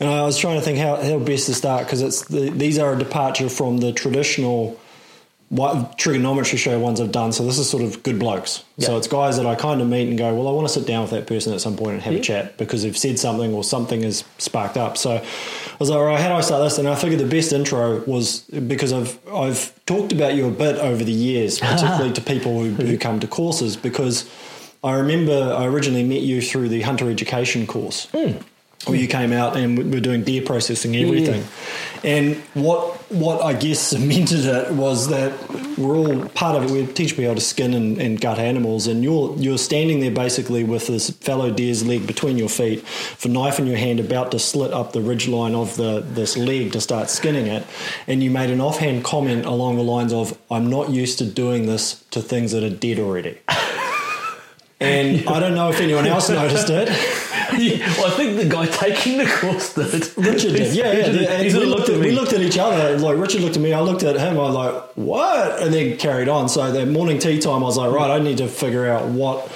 And I was trying to think how, how best to start because it's the, these are a departure from the traditional what trigonometry show ones I've done. So this is sort of good blokes. Yeah. So it's guys that I kind of meet and go, well, I want to sit down with that person at some point and have Yeah. a chat because they've said something or something has sparked up. So I was like, all right, how do I start this? And I figured the best intro was because I've I've talked about you a bit over the years, particularly to people who, who come to courses because I remember I originally met you through the hunter education course. Hmm. Where you came out and we were doing deer processing, everything, and what what I guess cemented it was that we're all part of it. We teach people how to skin and, and gut animals, and you're you're standing there basically with this fellow deer's leg between your feet, with a knife in your hand, about to slit up the ridge line of the this leg to start skinning it, and you made an offhand comment along the lines of, "I'm not used to doing this to things that are dead already." And I don't know if anyone else noticed it. Yeah, well, I think the guy taking the course did. Richard did, yeah, yeah. Richard, And we, looked at, we looked at each other. Like Richard looked at me, I looked at him. I was like, "What?" And then carried on. So that morning tea time, I was like, "Right, I need to figure out what."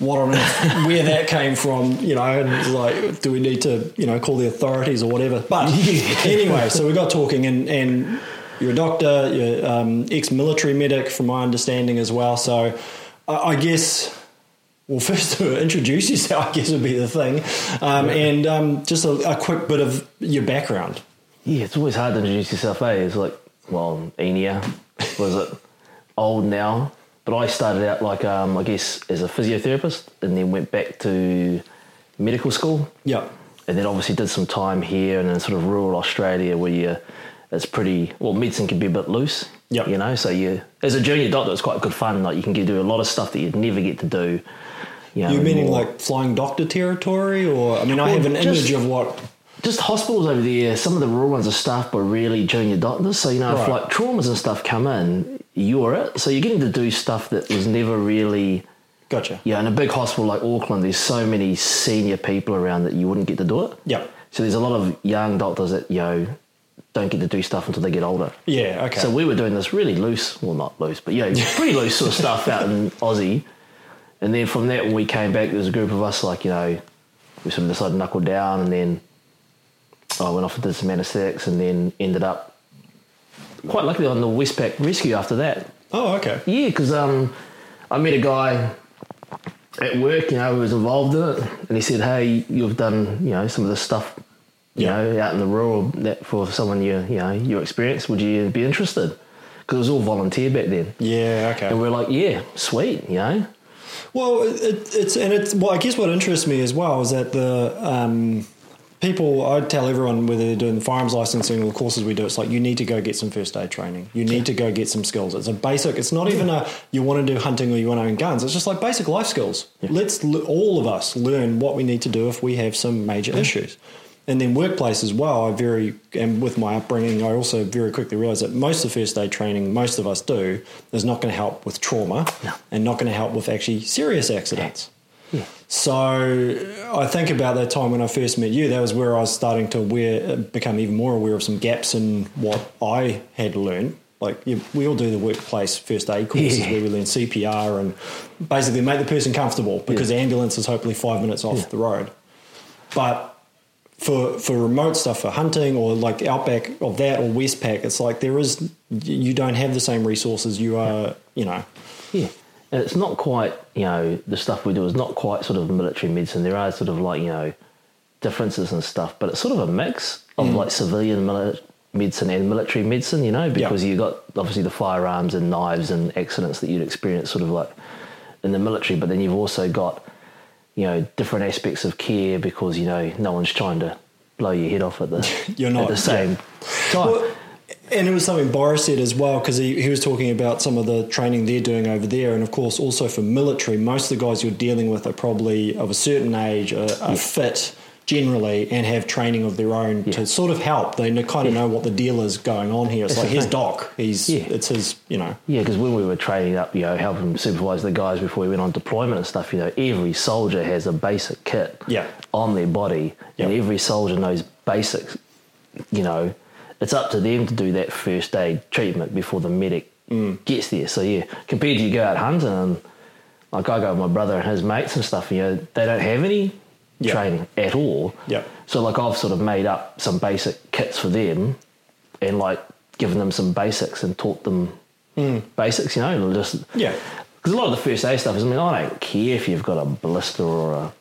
What on earth, where that came from, you know, and like, do we need to, you know, call the authorities or whatever? But anyway, so we got talking, and, and you're a doctor, you're um, ex-military medic, from my understanding as well. So I, I guess well, first to introduce yourself, I guess would be the thing, um, and um, just a, a quick bit of your background. Yeah, it's always hard to introduce yourself, eh? It's like, well, Inia, was it old now? But I started out like, um, I guess, as a physiotherapist and then went back to medical school. Yeah, And then obviously did some time here and in sort of rural Australia where you, it's pretty, well, medicine can be a bit loose. Yep. You know, so you, as a junior doctor, it's quite good fun. Like you can get, do a lot of stuff that you'd never get to do. You know, you meaning more- like flying doctor territory, or I mean, I have an just- image of what. just hospitals over there, some of the rural ones are staffed by really junior doctors. So, you know, if like traumas and stuff come in, you're it. So you're getting to do stuff that was never really, Gotcha. yeah, in a big hospital like Auckland, there's so many senior people around that you wouldn't get to do it. Yeah. So there's a lot of young doctors that, you know, don't get to do stuff until they get older. Yeah. Okay. So we were doing this really loose, well, not loose, but yeah, pretty loose sort of stuff out in Aussie. And then from that, when we came back, there was a group of us, like, you know, we sort of decided to knuckle down and then I went off and did some anesthetics and then ended up quite luckily on the Westpac rescue after that. oh, okay. Yeah, because um, I met a guy at work, you know, who was involved in it, and he said, "Hey, you've done, you know, some of this stuff, you Yeah. know, out in the rural that for someone you, you know, your experience. Would you be interested?" Because it was all volunteer back then, Yeah. Okay. and we're like, "Yeah, sweet," you know. Well, it, it's and it's well. I guess what interests me as well is that the um, people. I tell everyone whether they're doing the firearms licensing or the courses we do, it's like you need to go get some first aid training. You need to go get some skills. It's a basic. It's not even a you want to do hunting or you want to own guns. It's just like basic life skills. Let's all of us learn what we need to do if we have some major issues. And then workplace as well. I very and with my upbringing, I also very quickly realised that most of the first aid training most of us do is not going to help with trauma and not going to help with actually serious accidents. So I think about that time when I first met you. That was where I was starting to aware, become even more aware of some gaps in what I had learned. Like you, we all do the workplace first aid courses Yeah. where we learn CPR and basically make the person comfortable because the ambulance is hopefully five minutes off the road. But for for remote stuff for hunting or like outback of that or Westpac, it's like there is you don't have the same resources. You are you know Yeah. And it's not quite, you know, the stuff we do is not quite sort of military medicine. There are sort of like, you know, differences and stuff, but it's sort of a mix of mm. like civilian mili- medicine and military medicine, you know, because you got obviously the firearms and knives and accidents that you'd experience sort of like in the military, but then you've also got, you know, different aspects of care because, you know, no one's trying to blow your head off at the, You're not, at the same yeah. time. Well, and it was something Boris said as well because he, he was talking about some of the training they're doing over there, and of course also for military, most of the guys you're dealing with are probably of a certain age, are, are fit generally, and have training of their own to sort of help. They kind of know what the deal is going on here. It's That's like his doc, he's Yeah. it's his, you know, Yeah, because when we were training up, you know, helping supervise the guys before we went on deployment and stuff, you know, every soldier has a basic kit Yeah. on their body, and every soldier knows basics. You know, it's up to them to do that first aid treatment before the medic Mm. gets there. So yeah, compared to you go out hunting and like I go with my brother and his mates and stuff, you know, they don't have any Yeah. training at all. Yeah. So like I've sort of made up some basic kits for them, and like given them some basics and taught them basics. You know, just. Yeah. because a lot of the first aid stuff is. I mean, I don't care if you've got a blister or a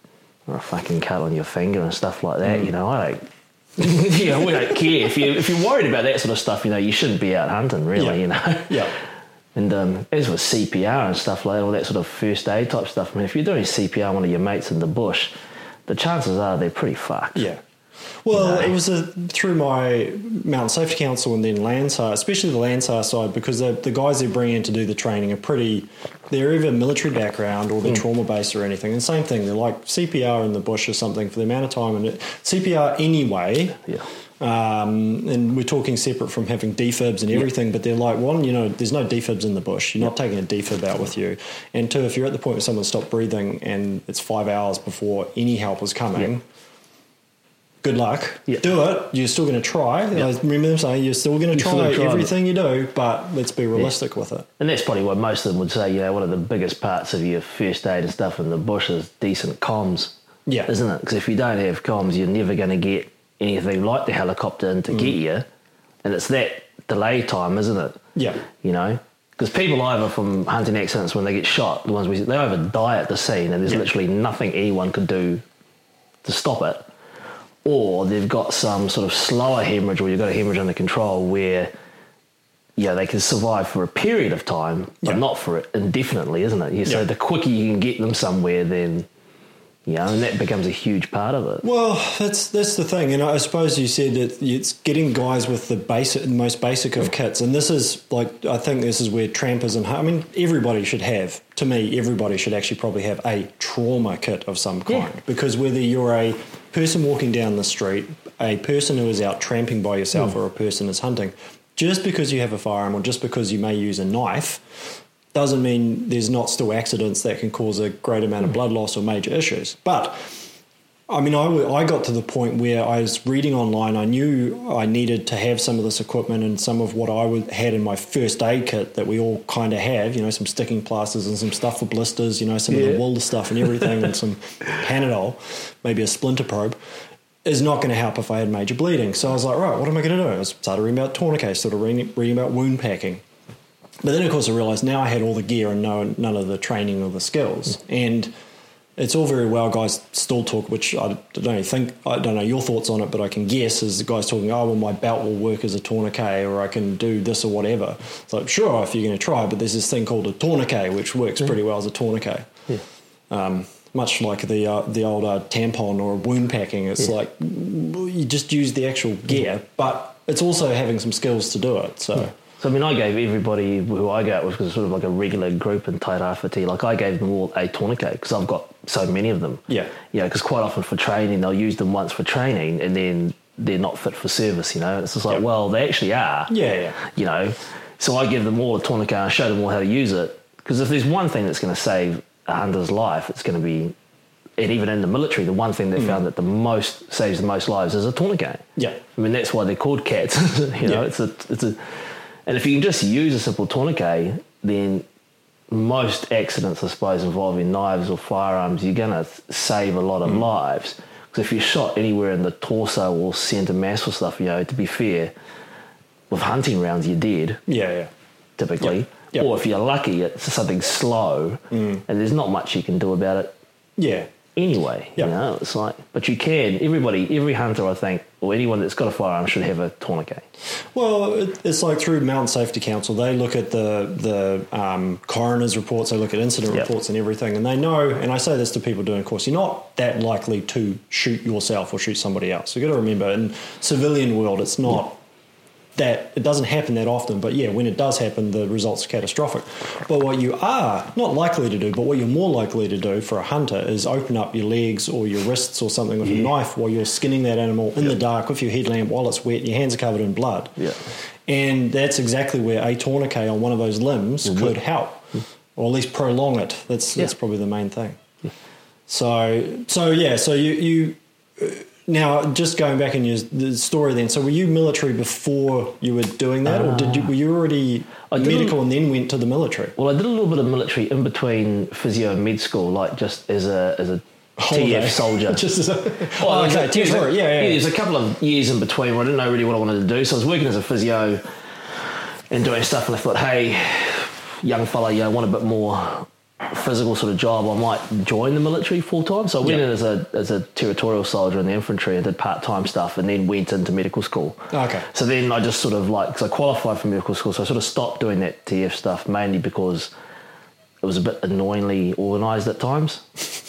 or a fucking cut on your finger and stuff like that. Hmm. You know, I don't. you know, we don't care if you if you're worried about that sort of stuff. You know, you shouldn't be out hunting, really. Yeah. You know. Yeah. And um, as with CPR and stuff like that, all that sort of first aid type stuff. I mean, if you're doing CPR on one of your mates in the bush, the chances are they're pretty fucked. Yeah. Well, No. it was a, through my Mountain Safety Council and then Landsar, especially the Landsar side, because the, the guys they bring in to do the training are pretty, they're either military background or they're mm. trauma based or anything. And same thing, they're like CPR in the bush or something for the amount of time. And it, CPR anyway, Yeah. Um, and we're talking separate from having defibs and everything, but they're like, one, you know, there's no defibs in the bush. You're not taking a defib out with you. And two, if you're at the point where someone stopped breathing and it's five hours before any help is coming, good luck. Do it. You're still going to try. I remember them saying you're still going to try try, everything you do, but let's be realistic with it. And that's probably what most of them would say. You know, one of the biggest parts of your first aid and stuff in the bush is decent comms. Yeah. Isn't it? Because if you don't have comms, you're never going to get anything like the helicopter in to Mm. get you. And it's that delay time, isn't it? Yeah. You know? Because people either from hunting accidents when they get shot, the ones we they either die at the scene and there's Yeah. literally nothing anyone could do to stop it, or they've got some sort of slower hemorrhage or you've got a hemorrhage under control where yeah, they can survive for a period of time, but Yeah. not for it indefinitely, isn't it? Yeah, so the quicker you can get them somewhere, then you know, and that becomes a huge part of it. Well, that's that's the thing, and I suppose you said that it's getting guys with the basic, most basic of kits, and this is like I think this is where trampers and I mean everybody should have. To me, everybody should actually probably have a trauma kit of some kind Yeah. because whether you're a person walking down the street, a person who is out tramping by yourself, hmm. or a person is hunting, just because you have a firearm or just because you may use a knife doesn't mean there's not still accidents that can cause a great amount of hmm. blood loss or major issues. But I mean, I got to the point where I was reading online. I knew I needed to have some of this equipment and some of what I would, had in my first aid kit that we all kind of have. You know, some sticking plasters and some stuff for blisters. You know, some of the wool stuff and everything, and some Panadol, maybe a splinter probe. Is not going to help if I had major bleeding. So I was like, right, what am I going to do? I started reading about tourniquets, started reading, reading about wound packing. But then, of course, I realized now I had all the gear and no, none of the training or the skills. And it's all very well, guys still talk, which I don't think, I don't know your thoughts on it, but I can guess is the guys talking, oh, well, my belt will work as a tourniquet or I can do this or whatever. It's like, sure, if you're going to try, but there's this thing called a tourniquet, which works pretty well as a tourniquet. Yeah. Um, much like the uh, the old uh, tampon or wound packing, it's Yeah. like you just use the actual gear, but it's also having some skills to do it. So. So I mean, I gave everybody who I go out with, because sort of like a regular group in Tairāwhiti, like I gave them all a tourniquet because I've got so many of them. Yeah. Yeah, because quite often for training, they'll use them once for training and then they're not fit for service, you know? It's just like, Yeah. well, they actually are. Yeah, yeah. You know? So I give them all a tourniquet and show them all how to use it. Because if there's one thing that's going to save a hunter's life, it's going to be, and even in the military, the one thing they found that the most saves the most lives is a tourniquet. Mm. Yeah. I mean, that's why they're called cats. you know, Yeah. it's a, it's a, and if you can just use a simple tourniquet, then most accidents, I suppose, involving knives or firearms, you're going to save a lot Mm. of lives. Because if you're shot anywhere in the torso or centre mass or stuff, you know, to be fair, with hunting rounds, you're dead Yeah, yeah. typically. Yep. Yep. Or if you're lucky, it's something slow, Mm. and there's not much you can do about it Yeah. Anyway. Yep. You know, it's like, but you can. Everybody, every hunter, I think, or anyone that's got a firearm should have a tourniquet. Well, it's like through Mountain Safety Council, they look at the the um, coroner's reports, they look at incident Yep. reports and everything, and they know. And I say this to people doing course: you're not that likely to shoot yourself or shoot somebody else. You got to remember, in civilian world, it's not. That it doesn't happen that often, but yeah, when it does happen, the results are catastrophic. But what you are not likely to do, but what you're more likely to do for a hunter is open up your legs or your wrists or something with a knife while you're skinning that animal in the dark with your headlamp while it's wet, your hands are covered in blood. Yeah. And that's exactly where a tourniquet on one of those limbs could help, or at least prolong it. That's that's probably the main thing. So so yeah, so you you uh, now just going back in your the story then. So were you military before you were doing that, or did you uh, were you already I medical and then went to the military? Well, I did a little bit of military in between physio and med school, like just as a as a Holiday. TF soldier. Just as a, Well, oh, okay, TF yeah, yeah, yeah. There's a couple of years in between where I didn't know really what I wanted to do. So I was working as a physio and doing stuff, and I thought, hey, young fella, you know, want a bit more physical sort of job. I might join the military full time. So I went Yeah. in as a as a territorial soldier in the infantry and did part time stuff, and then went into medical school. Okay. So then I just sort of like, because I qualified for medical school, so I sort of stopped doing that TF stuff mainly because it was a bit annoyingly organised at times.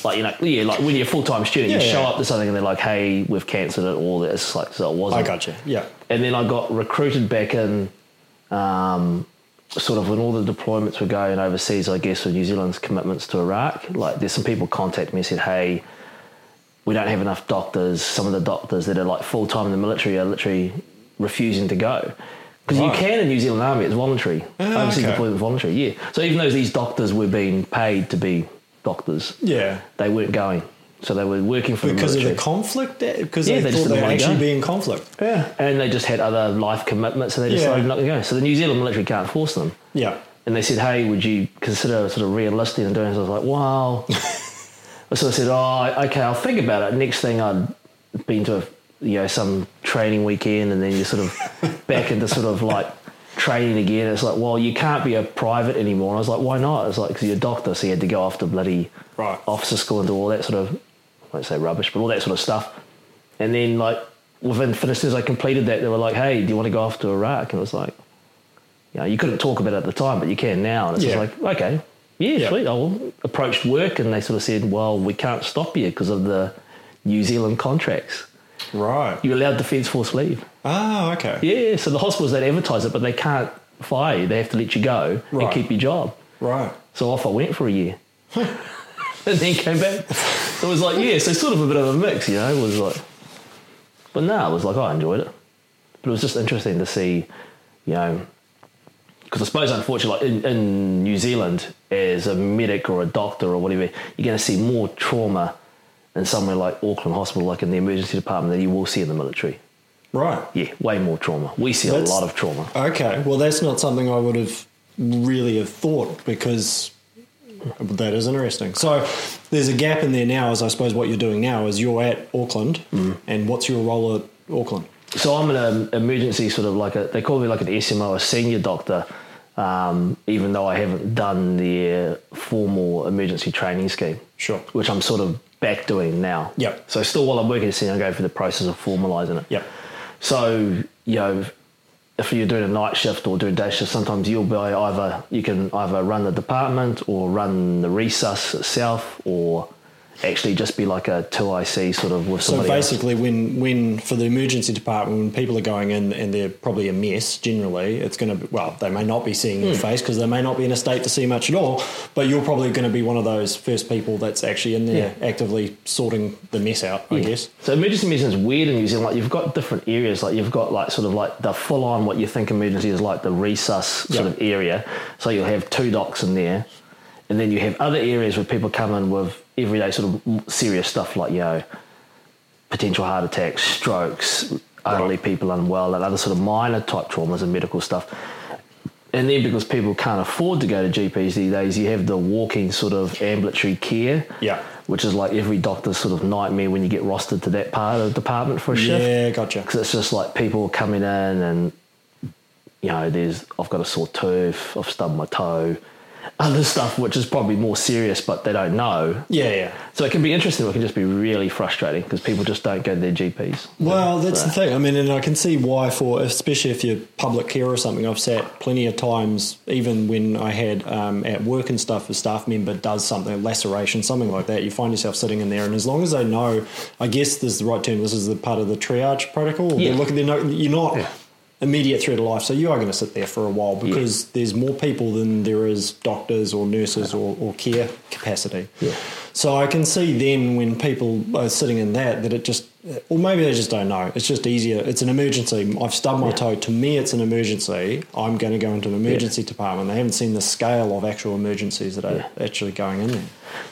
Like, you know, yeah, like when you're a full time student, Yeah, you show yeah. up to something and they're like, hey, we've cancelled it, or this, like, so it wasn't. I got you. Yeah. And then I got recruited back in, um, sort of when all the deployments were going overseas, I guess, with New Zealand's commitments to Iraq. Like, there's some people contact me and said, hey, we don't have enough doctors. Some of the doctors that are like full time in the military are literally refusing to go. Because Right. you can in New Zealand Army, it's voluntary. Ah, Overseas okay. deployment voluntary, yeah. So even though these doctors were being paid to be doctors, Yeah. they weren't going. So they were working for the military Because the of the conflict? Because Yeah, they, they thought they'd actually go. be in conflict. Yeah, and they just had other life commitments, and they Yeah. decided not to go. So the New Zealand military can't force them. Yeah. And they said, "Hey, would you consider sort of re-enlisting and doing?" this?" I was like, "Wow." so I said, "Oh, okay, I'll think about it." Next thing, I'd been to a, you know some training weekend, and then you're sort of back into sort of like training again. It's like, well, you can't be a private anymore. And I was like, why not? It's like because you're a doctor, so you had to go off to bloody Right. officer school and do all that sort of, won't say rubbish, but all that sort of stuff. And then like within, soon as I completed that, they were like, hey, do you want to go off to Iraq? And I was like, you know, you couldn't talk about it at the time, but you can now. And it's Yeah. just like, okay, yeah, Yeah. sweet. I approached work and they sort of said, well, we can't stop you because of the New Zealand contracts. Right. You're allowed defence force leave. Ah, okay. Yeah, so the hospitals they advertise it, but they can't fire you. They have to let you go Right. and keep your job. Right. So off I went for a year. and then came back. It was like, yeah, so sort of a bit of a mix, you know, it was like, but no, it was like, I enjoyed it. But it was just interesting to see, you know, because I suppose, unfortunately, like in, in New Zealand, as a medic or a doctor or whatever, you're going to see more trauma in somewhere like Auckland Hospital, like in the emergency department, than you will see in the military. Right. Yeah, way more trauma. We see That's- a lot of trauma. Okay. Well, that's not something I would have really have thought because that is interesting. So there's a gap in there now, as I suppose what you're doing now is you're at Auckland, Mm. and what's your role at Auckland? So I'm an um, emergency sort of like a, they call me like an SMO, a senior doctor, um, even though I haven't done the formal emergency training scheme. Sure. Which I'm sort of back doing now. Yep. So still while I'm working as senior, I'm going through the process of formalising it. Yep. So, you know, if you're doing a night shift or doing day shift, sometimes you'll be either, you can either run the department or run the resus itself or actually just be like a 2IC sort of with So somebody else. basically, when when for the emergency department, when people are going in and they're probably a mess, generally it's going to be well, they may not be seeing Hmm. your face because they may not be in a state to see much at all. But you're probably going to be one of those first people that's actually in there actively sorting the mess out. I Yeah. guess. So emergency medicine is weird in New Zealand. Like you've got different areas. Like you've got like sort of like the full on what you think emergency is like the resus sort of area. So you'll have two docs in there, and then you have other areas where people come in with everyday sort of serious stuff like you know potential heart attacks, strokes, elderly people unwell, and other sort of minor type traumas and medical stuff. And then because people can't afford to go to GPs these days, you have the walking sort of ambulatory care Yeah. which is like every doctor's sort of nightmare when you get rostered to that part of the department for a shift. Yeah, gotcha. Because it's just like people coming in and, you know, there's, I've got a sore tooth, I've stubbed my toe, other stuff which is probably more serious, but they don't know. Yeah, yeah. So it can be interesting, or it can just be really frustrating because people just don't go to their GPs. Well, that's So- the thing. I mean, and I can see why for, especially if you're public care or something. I've sat plenty of times, even when I had um, at work and stuff, a staff member does something, laceration, something like that. You find yourself sitting in there, and as long as they know, I guess this is the right term. This is the part of the triage protocol. Yeah. They're looking, they're not, you're not. Yeah. Immediate threat of life, so you are going to sit there for a while because there's more people than there is doctors or nurses or, or care capacity. Yeah. So I can see then when people are sitting in that that it just, or maybe they just don't know. It's just easier. It's an emergency. I've stubbed my Yeah. toe. To me, it's an emergency. I'm going to go into an emergency department. They haven't seen the scale of actual emergencies that are Yeah. actually going in there.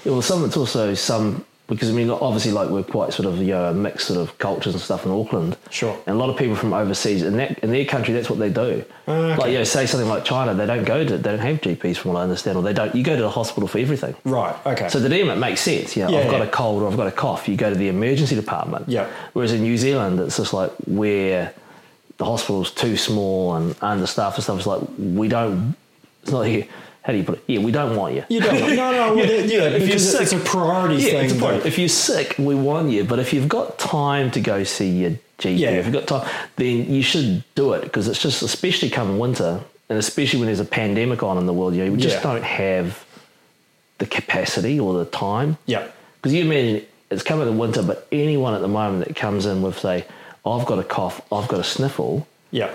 Yeah, well, some it's also some because I mean, obviously, like we're quite sort of you know a mixed sort of cultures and stuff in Auckland. Sure. And a lot of people from overseas in that in their country, that's what they do. Ah, okay. Like you know, say something like China, they don't go to, they don't have GPs from what I understand, or they don't. You go to the hospital for everything. Right. Okay. So to them, it makes sense. You know, Yeah, I've got yeah. a cold or I've got a cough. You go to the emergency department. Yeah. Whereas in New Zealand, it's just like where the hospital's too small and understaffed and stuff. It's like we don't. It's not here. How do you put it? Yeah, we don't want you. you don't. No, no. well, Yeah, yeah, if you're sick- it's a priority Yeah, thing. it's a. If you're sick, we want you. But if you've got time to go see your GP, Yeah. if you've got time, then you should do it because it's just, especially come winter, and especially when there's a pandemic on in the world, you know, we just Yeah. don't have the capacity or the time. Yeah. Because you imagine it's coming in winter, but anyone at the moment that comes in with, say, I've got a cough, I've got a sniffle, Yeah.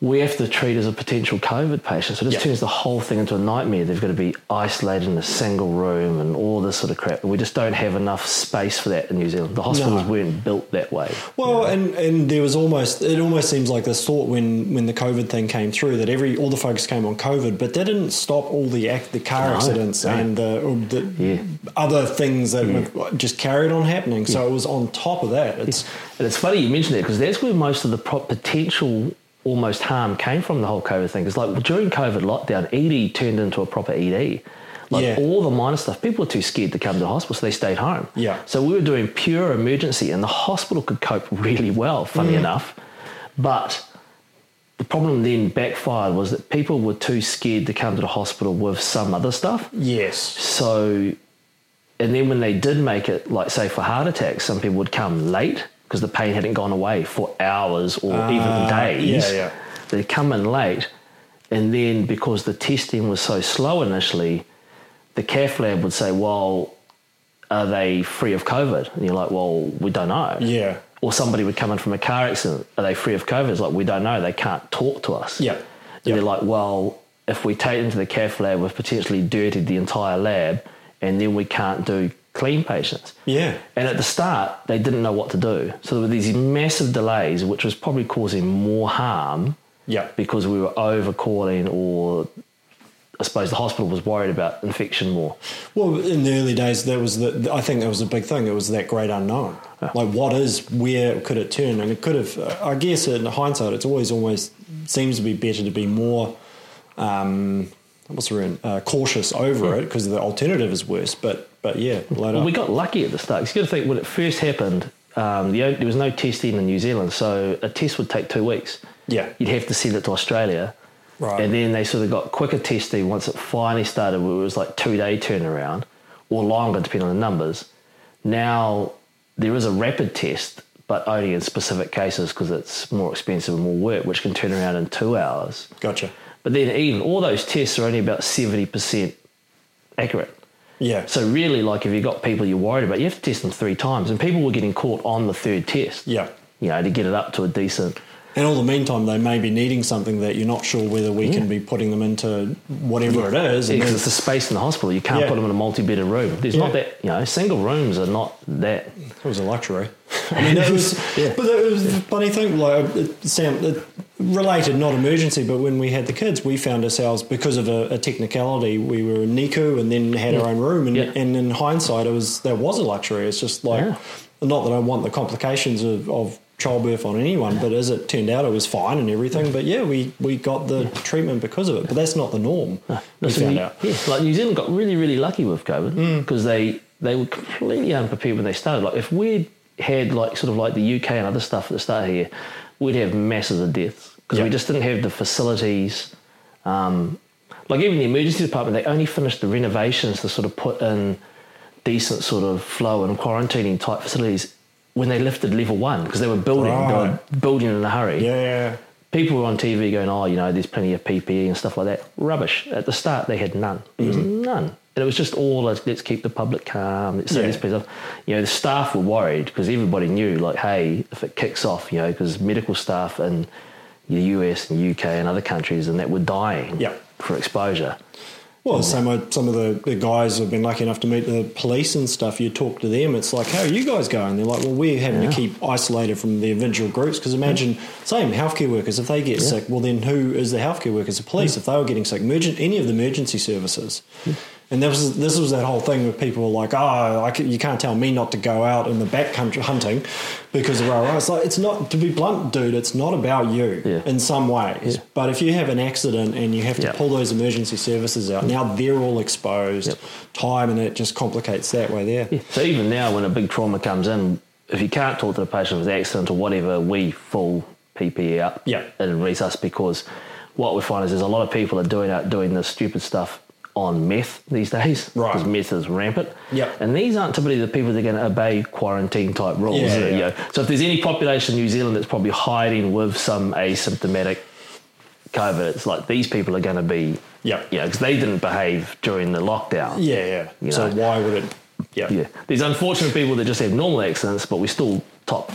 We have to treat as a potential COVID patient. So this Yeah. turns the whole thing into a nightmare. They've got to be isolated in a single room and all this sort of crap. We just don't have enough space for that in New Zealand. The hospitals No. weren't built that way. Well, and, and there was almost it almost seems like this thought when when the COVID thing came through that every all the focus came on COVID, but that didn't stop all the act, the car No, accidents no. and the, the Yeah. other things that have just carried on happening. So it was on top of that. It's And it's funny you mentioned that because that's where most of the pro- potential almost harm came from the whole COVID thing. It's like during COVID lockdown, ED turned into a proper ED. Like Yeah. all the minor stuff, people were too scared to come to the hospital, so they stayed home. Yeah. So we were doing pure emergency, and the hospital could cope really well, funny Mm. enough. But the problem then backfired was that people were too scared to come to the hospital with some other stuff. yes, So, and then when they did make it, like say for heart attacks, some people would come late because the pain hadn't gone away for hours or even Ah, days. yeah, yeah. They'd come in late, and then because the testing was so slow initially, the cath lab would say, "Well, are they free of COVID?" And you're like, "Well, we don't know." yeah, Or somebody would come in from a car accident. Are they free of COVID? It's like we don't know. They can't talk to us. Yeah. And Yeah. they're like, well, if we take them to the cath lab, we've potentially dirtied the entire lab, and then we can't do clean patients. yeah, And at the start, they didn't know what to do. So there were these massive delays, which was probably causing more harm yeah, because we were over calling, or I suppose the hospital was worried about infection more. Well, in the early days, that was the. I think that was a big thing. It was that great unknown. Like, what is? Where could it turn? And it could have. I guess in hindsight, it's always almost seems to be better to be more. Um, what's the word? Uh, cautious over it because the alternative is worse. But but yeah, Well, we got lucky at the start. You got to think when it first happened, um, the, there was no testing in New Zealand, so a test would take two weeks. Yeah. you'd have to send it to Australia, Right. And then they sort of got quicker testing once it finally started. Where it was like two day turnaround or longer, depending on the numbers. Now there is a rapid test, but only in specific cases because it's more expensive and more work, which can turn around in two hours. Gotcha. But then even all those tests are only about seventy percent accurate. Yeah. So really, like if you've got people you're worried about, you have to test them three times, and people were getting caught on the third test. Yeah. You know, to get it up to a decent. And all the meantime, they may be needing something that you're not sure whether we can be putting them into whatever it is. Because it's the space in the hospital, you can't Yeah. put them in a multi-bedded room. There's Yeah. not that, you know, single rooms are not that. It was a luxury. I mean, it was, Yeah. but it was the funny thing. Like, it, sound, it related, not emergency, but when we had the kids, we found ourselves because of a, a technicality. We were in NICU and then had our own room, and, Yeah. and in hindsight, it was that was a luxury. It's just like, Yeah. not that I want the complications of, of childbirth on anyone, but as it turned out, it was fine and everything. But yeah, we we got the treatment because of it. But that's not the norm. we Listen, found you- out. Yeah, like New Zealand got really, really lucky with COVID Mm. because they they were completely unprepared when they started. Like if we'd had like sort of like the UK and other stuff at the start here, we'd have masses of deaths because we just didn't have the facilities. Um, like even the emergency department, they only finished the renovations to sort of put in decent sort of flow and quarantining type facilities when they lifted level one because they were building, they were building in a hurry Yeah. people were on TV going, oh, you know, there's plenty of PPE and stuff like that. Rubbish. At the start, they had none. There was mm-hmm. none. And it was just all, let's, let's keep the public calm. Let's Yeah. this piece of, you know, the staff were worried because everybody knew, like, hey, if it kicks off, you know, because medical staff in the US and UK and other countries and that were dying Yeah. for exposure. Well, some of some of the, the guys have been lucky enough to meet the police and stuff. You talk to them, it's like, how are you guys going? They're like, well, we're having Yeah. to keep isolated from the individual groups because imagine, same healthcare workers, if they get sick, well, then who is the healthcare workers? The police, if they were getting sick, emergent, any of the emergency services. And this was this was that whole thing where people were like, "Oh, I can, you can't tell me not to go out in the back country hunting because of RRR." It's like it's not to be blunt, dude. It's not about you Yeah. in some ways. Yeah. But if you have an accident and you have to Yeah. pull those emergency services out, now they're all exposed. Yep. Time and it just complicates that way there. So even now, when a big trauma comes in, if you can't talk to the patient with the accident or whatever, we full PPE up Yeah. and resus because what we find is there's a lot of people are doing out doing this stupid stuff on meth these days Right. because meth is rampant. Yep. And these aren't typically the people that are going to obey quarantine type rules. Yeah, you yeah. know. So if there's any population in New Zealand that's probably hiding with some asymptomatic COVID, it's like these people are going to be, you know, because they didn't behave during the lockdown. Yeah, yeah. You so know. why would it? Yeah. Yeah, there's unfortunate people that just have normal accidents, but we still top.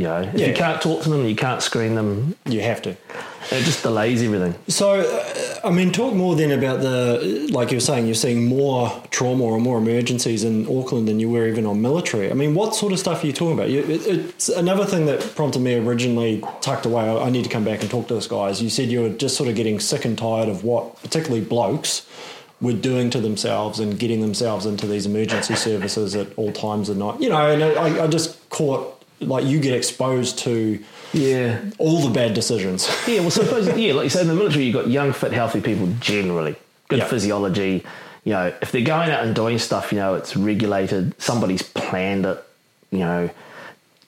You know, if Yeah. you can't talk to them, you can't screen them. You have to. It just delays everything. So, uh, I mean, talk more then about the, like you were saying, you're seeing more trauma or more emergencies in Auckland than you were even on military. I mean, what sort of stuff are you talking about? You, it, it's another thing that prompted me originally tucked away. I, I need to come back and talk to this guy. Is you said you were just sort of getting sick and tired of what, particularly blokes, were doing to themselves and getting themselves into these emergency services at all times of night. You know, and I, I just caught like you get exposed to Yeah, all the bad decisions. yeah. Well, suppose yeah, like you say, in the military, you've got young, fit, healthy people generally, good Yeah. physiology. You know, if they're going out and doing stuff, you know, it's regulated. Somebody's planned it. You know,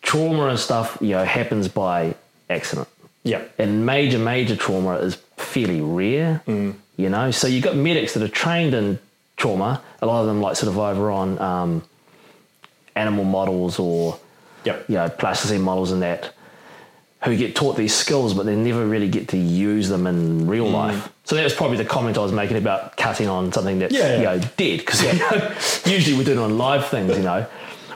trauma and stuff, you know, happens by accident. yeah. and major major trauma is fairly rare you know so you've got medics that are trained in trauma a lot of them like sort of over on um, animal models or Yep. you know plasticine models and that who get taught these skills but they never really get to use them in real Mm. life so that was probably the comment i was making about cutting on something that's Yeah, yeah. you know dead because you know, usually we're doing it on live things you know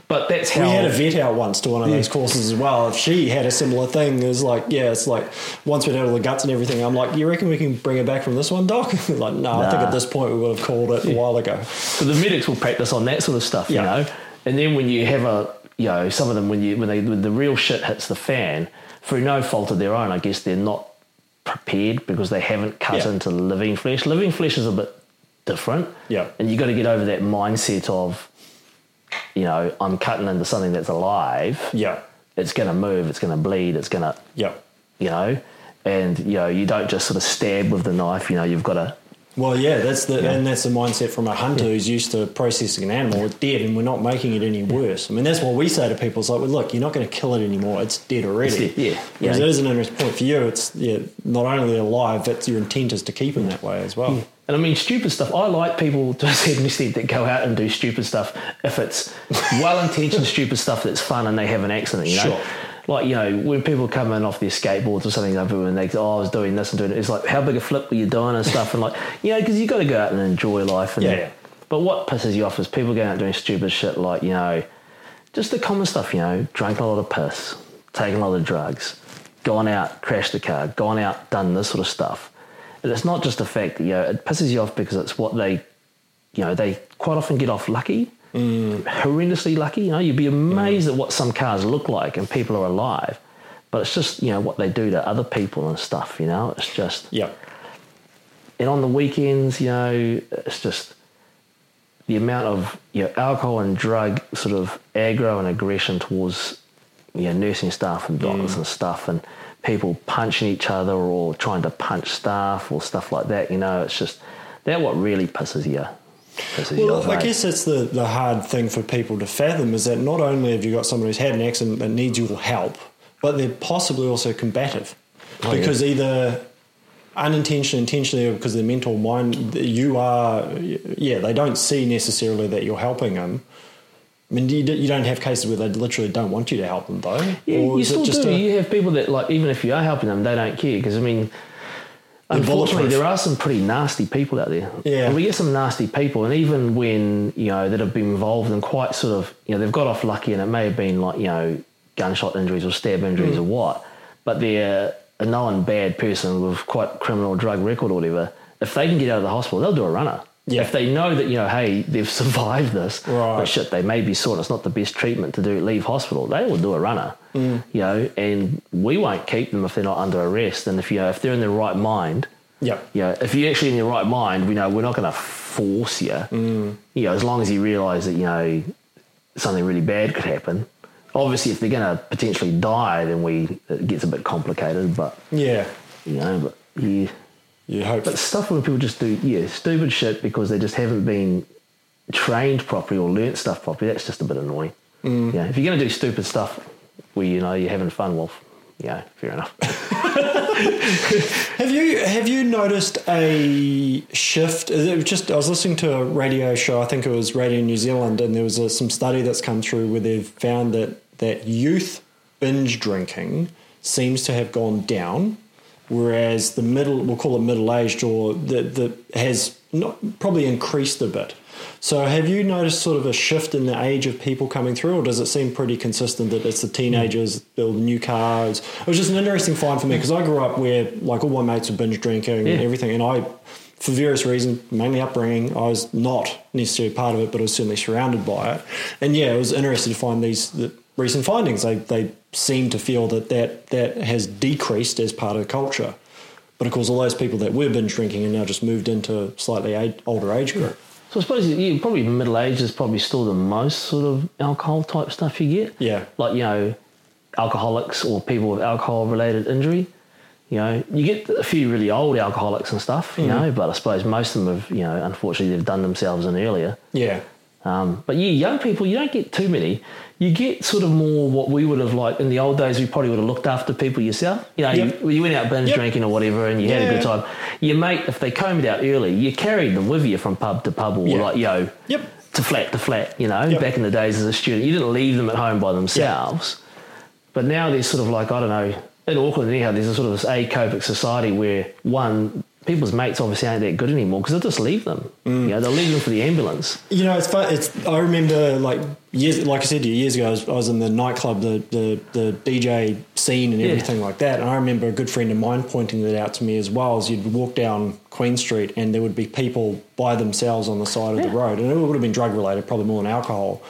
but that's how We had a vet out once to one of those courses as well. She had a similar thing. It was like, yeah, it's like once we'd had all the guts and everything, I'm like, you reckon we can bring it back from this one, Doc? like, no, I think at this point we would have called it a while ago. So the medics will practice on that sort of stuff, Yeah. you know. And then when you have a, you know, some of them when you when they when the real shit hits the fan through no fault of their own, I guess they're not prepared because they haven't cut Yeah. into living flesh. Living flesh is a bit different. Yeah. And you got to get over that mindset of, you know, I'm cutting into something that's alive. Yeah. It's going to move. It's going to bleed. It's going to, Yeah. you know, and you know you don't just sort of stab with the knife. You know, you've got to. Well, yeah, that's the Yeah. and that's the mindset from a hunter who's used to processing an animal. It's dead, and we're not making it any worse. I mean, that's what we say to people. It's like, well, look, you're not going to kill it anymore. It's dead already. It's dead, yeah. Yeah. it is an interesting point for you. It's yeah, not only alive, that's your intent is to keep them that way as well. And I mean, stupid stuff. I like people to a certain extent that go out and do stupid stuff if it's well intentioned stupid stuff that's fun and they have an accident, you know? Sure. Like, you know, when people come in off their skateboards or something, and they go, oh, I was doing this and doing it. It's like, how big a flip were you doing and stuff? And like, you know, because you got to go out and enjoy life. And, Yeah, yeah. But what pisses you off is people going out doing stupid shit like, you know, just the common stuff, you know, drank a lot of piss, taken a lot of drugs, gone out, crashed the car, gone out, done this sort of stuff. And it's not just the fact that, you know, it pisses you off because it's what they, you know, they quite often get off lucky, horrendously lucky. You know, you'd be amazed at what some cars look like and people are alive. But it's just, you know, what they do to other people and stuff, you know, it's just, Yeah. and on the weekends, you know, it's just the amount of you know alcohol and drug sort of aggro and aggression towards you know nursing staff and doctors mm. and stuff, and people punching each other or trying to punch staff or stuff like that. You know, it's just that what really pisses you. Pisses you Well, I mate. guess that's the, the hard thing for people to fathom is that not only have you got someone who's had an accident that needs your help, but they're possibly also combative. Oh, yeah. because either unintentionally, intentionally, or because their mental mind, you are, yeah, they don't see necessarily that you're helping them. I mean, you, you don't have cases where they literally don't want you to help them, though. Yeah, Or you still just do. a- you have people that like even if you are helping them, they don't care because I mean, They're unfortunately, there are some pretty nasty people out there. Yeah. and we get some nasty people, and even when you know that have been involved in quite sort of you know they've got off lucky, and it may have been like you know gunshot injuries or stab injuries Mm. or what, but they're a known bad person with quite criminal drug record or whatever. If they can get out of the hospital, they'll do a runner. Yeah. If they know that you know, hey, they've survived this, Right. but shit, they may be sore. and It's not the best treatment to do. Leave hospital. They will do a runner. Mm. You know, and we won't keep them if they're not under arrest. And if you know, if they're in their right mind, Yeah. You know, if you're actually in your right mind, we know we're not going to force you. Mm. You know, as long as you realise that you know something really bad could happen. Obviously, if they're going to potentially die, then we it gets a bit complicated. But Yeah. you know, but yeah. You hope. But stuff when people just do yeah stupid shit because they just haven't been trained properly or learnt stuff properly. That's just a bit annoying. Mm. Yeah, if you're going to do stupid stuff where you know you're having fun, well, yeah, fair enough. Have you have you noticed a shift? It was just I was listening to a radio show. I think it was Radio New Zealand, and there was a, some study that's come through where they've found that that youth binge drinking seems to have gone down, whereas the middle we'll call it middle aged or the the has not probably increased a bit. So have you noticed sort of a shift in the age of people coming through, or does it seem pretty consistent that it's the teenagers building new cars? It was just an interesting find for me because I grew up where like all my mates were binge drinking and everything, and I, for various reasons, mainly upbringing, I was not necessarily part of it, but I was certainly surrounded by it. And yeah, it was interesting to find these the recent findings. They they seem to feel that that that has decreased as part of the culture. But of course, all those people that were binge drinking are now just moved into slightly a- older age group. So I suppose you probably middle age is probably still the most sort of alcohol type stuff you get. Yeah. Like, you know, alcoholics or people with alcohol related injury. You know, you get a few really old alcoholics and stuff, you mm-hmm. know, but I suppose most of them have, you know, unfortunately they've done themselves in earlier. Yeah. Um, but yeah, young people, you don't get too many. You get sort of more what we would have like in the old days. We probably would have looked after people yourself. You know, Yep. you, you went out binge Yep. drinking or whatever, and you had a Yeah. good time. Your mate, if they combed out early, you carried them with you from pub to pub or Yeah. like yo Yep. to flat to flat. You know, back in the days as a student, you didn't leave them at home by themselves. But now there's sort of like I don't know in Auckland anyhow. There's a sort of this acopic society where one people's mates obviously aren't that good anymore because they'll just leave them. Mm. You know, they'll leave them for the ambulance. You know, it's fun. It's I remember like years, like I said to you years ago, I was, I was in the nightclub, the, the the DJ scene and Yeah. everything like that. And I remember a good friend of mine pointing that out to me as well. As you'd walk down Queen Street and there would be people by themselves on the side of the road, and it would have been drug related, probably more than alcohol.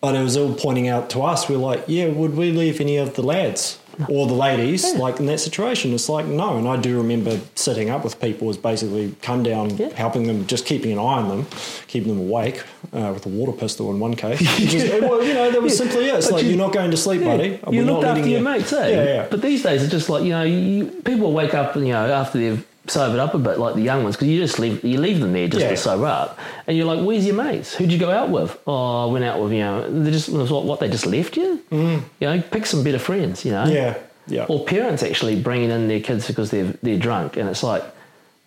But it was all pointing out to us. We're like, yeah, would we leave any of the lads or the ladies Yeah. like in that situation? It's like no. And I do remember sitting up with people as basically come down, Yeah. helping them, just keeping an eye on them, keeping them awake uh, with a water pistol in one case. Just, well, you know, that was simply it. It's But like you- are not going to sleep, Yeah, buddy. You We're not looked after your you- mates, eh? Yeah, yeah. But these days it's just like you know, you, people wake up, you know, after they've sobered up a bit, like the young ones, because you just leave you leave them there just Yeah. to sober up, and you're like, "Where's your mates? Who'd you go out with?" Oh, I went out with you know, they just what, what they just left you. Mm. You know, pick some better friends. You know, yeah, yeah. Or parents actually bringing in their kids because they're they're drunk, and it's like,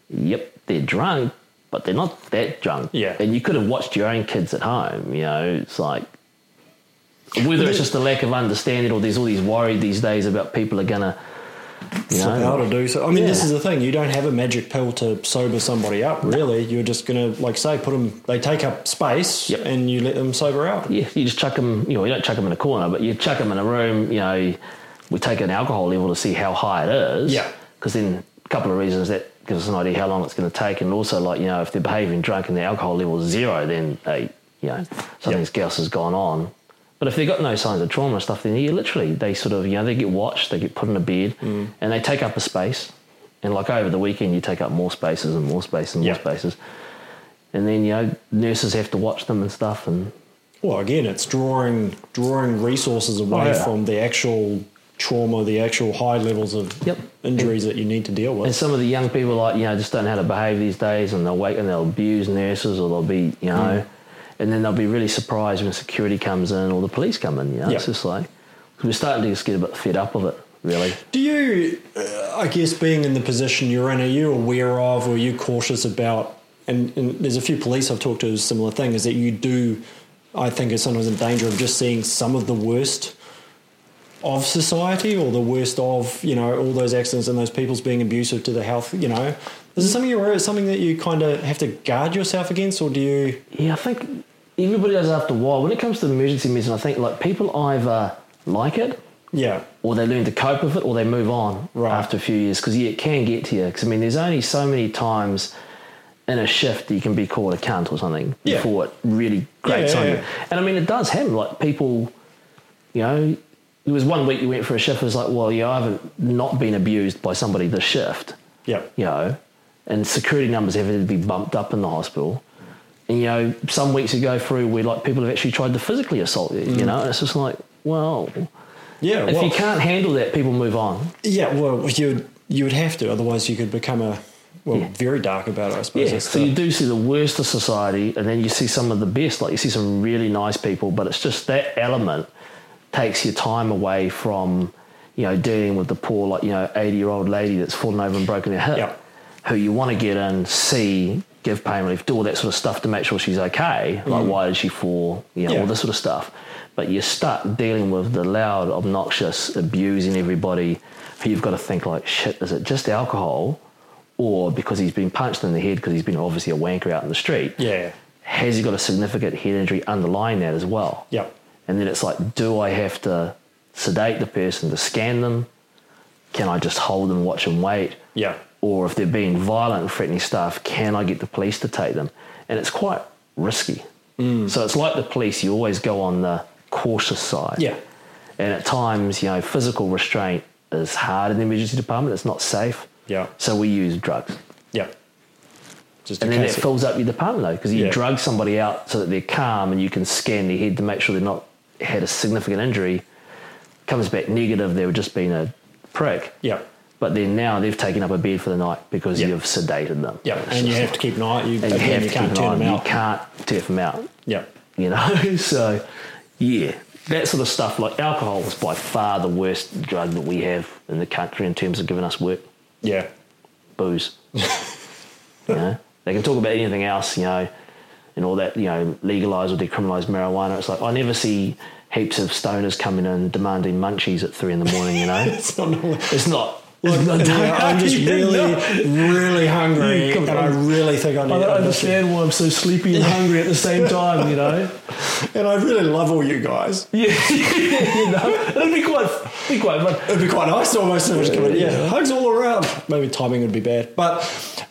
yep, they're drunk, but they're not that drunk. Yeah. and you could have watched your own kids at home. You know, it's like whether it's just a lack of understanding or there's all these worry these days about people are gonna, you know, out or do so. I mean, this is the thing. You don't have a magic pill to sober somebody up. Really, you're just gonna like say put them. They take up space, Yep. and you let them sober out. yeah, you just chuck them. You know, you don't chuck them in a corner, but you chuck them in a room. You know, we take an alcohol level to see how high it is. Yeah. because then a couple of reasons that gives us an idea how long it's going to take, and also like you know if they're behaving drunk and their alcohol level is zero, then they you know something else has gone on. But if they've got no signs of trauma and stuff, then you literally they sort of you know they get watched, they get put in a bed, Mm. and they take up a space. And like over the weekend, you take up more spaces and more spaces and more spaces, and then you know nurses have to watch them and stuff, and Well, again, it's drawing drawing resources away Oh, yeah. from the actual trauma, the actual high levels of Yep. injuries that you need to deal with. And some of the young people, like you know, just don't know how to behave these days, and they'll wait and they'll abuse nurses, or they'll be, you know, and then they'll be really surprised when security comes in or the police come in. You know, Yeah. it's just like we're starting to just get a bit fed up of it, really. Do you, uh, I guess, being in the position you're in, are you aware of or are you cautious about? And, and there's a few police I've talked to, a similar thing is that you do, I think, are sometimes in danger of just seeing some of the worst of society or the worst of, you know, all those accidents and those people's being abusive to the health, you know. Is it something you're something that you kind of have to guard yourself against or do you, Yeah, I think everybody does after a while. When it comes to emergency medicine, I think like people either like it yeah, or they learn to cope with it or they move on Right. after a few years because yeah, it can get to you. Because I mean, there's only so many times in a shift you can be called a cunt or something Yeah. before it really grates Yeah, on yeah, you. And I mean, it does happen. Like people, you know, there was one week you went for a shift. It was like, well, yeah, I haven't not been abused by somebody this shift, yeah, you know. and security numbers have had to be bumped up in the hospital. And you know, some weeks ago through where like people have actually tried to physically assault you. You mm. know, and it's just like, well, Yeah, if well, you can't handle that, people move on. yeah, well, you you would have to, otherwise you could become a well, Yeah. very dark about it. I suppose. Yeah, so the- you do see the worst of society, and then you see some of the best. Like you see some really nice people, but it's just that element takes your time away from, you know, dealing with the poor, like you know, eighty-year-old lady that's fallen over and broken her hip, Yeah. who you want to get in, see, give pain relief, do all that sort of stuff to make sure she's okay. Like why did she fall? You know, Mm. Yeah. all this sort of stuff. But you're stuck dealing with the loud, obnoxious, abusing everybody. Who you've got to think like, shit, is it just alcohol? or because he's been punched in the head because he's been obviously a wanker out in the street. yeah, Has he got a significant head injury underlying that as well? yeah, And then it's like, do I have to sedate the person to scan them? Can I just hold them, watch them wait? yeah, Or if they're being violent and threatening staff, can I get the police to take them? And it's quite risky. Mm. So it's like the police, you always go on the cautious side. yeah, And at times, you know, physical restraint is hard in the emergency department. It's not safe. yeah, So we use drugs. yeah. Just And then that it- fills up your department though, because you Yeah. drug somebody out so that they're calm and you can scan their head to make sure they're not had a significant injury. Comes back negative, they've just been a prick. yeah, But then now they've taken up a bed for the night because Yeah. you've sedated them. yeah, and you have to keep an eye. You, and you have you to can't keep an eye- them You can't turf them out. Yeah, You know, so yeah, that sort of stuff. Like alcohol is by far the worst drug that we have in the country in terms of giving us work. yeah, booze. you know, they can talk about anything else, you know, and all that, you know, legalize or decriminalize marijuana. It's like I never see heaps of stoners coming in demanding munchies at three in the morning. You know, it's not. it's not. Look, it's not yeah, I'm just really, no. really hungry, and I really think I need. I don't understand why I'm so sleepy and hungry at the same time. You know. and I really love all you guys. Yeah, you know, it'd be quite, be quite fun. It'd be quite nice to almost have it come in. Yeah, hugs all around. Maybe timing would be bad, but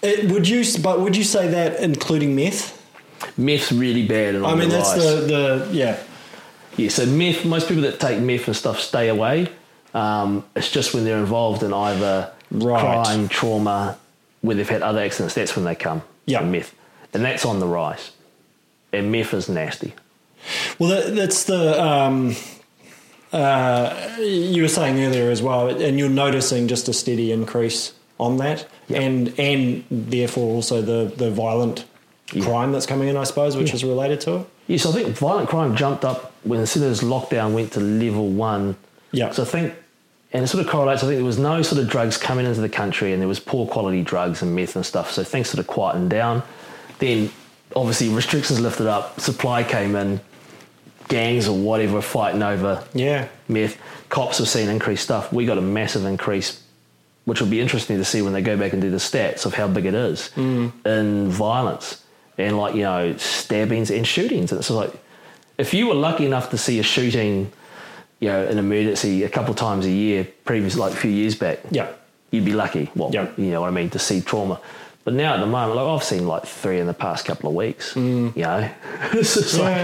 it, would you? But would you say that including meth? Meth's really bad. I mean, the that's the the yeah. Yeah, so meth, most people that take meth and stuff stay away. Um, it's just when they're involved in either Right. crime, trauma, where they've had other accidents, that's when they come. Yeah. meth. And that's on the rise. And meth is nasty. Well, that, that's the. Um, uh, you were saying earlier as well, and you're noticing just a steady increase on that, Yeah. and and therefore also the the violent crime that's coming in, I suppose, which Yeah. is related to it. Yes, I think violent crime jumped up when soon as lockdown went to level one. Yeah. So I think, and it sort of correlates. I think there was no sort of drugs coming into the country, and there was poor quality drugs and meth and stuff. So things sort of quietened down. Then, obviously, restrictions lifted up, supply came in, gangs or whatever fighting over Yeah, meth. Cops have seen increased stuff. We got a massive increase, which will be interesting to see when they go back and do the stats of how big it is mm. in violence and like you know stabbings and shootings. And it's like if you were lucky enough to see a shooting, you know, an emergency a couple times a year, previous like a few years back, yeah, you'd be lucky. Well, Yeah. you know what I mean to see trauma. But now at the moment, like I've seen like three in the past couple of weeks. You know, it's just like,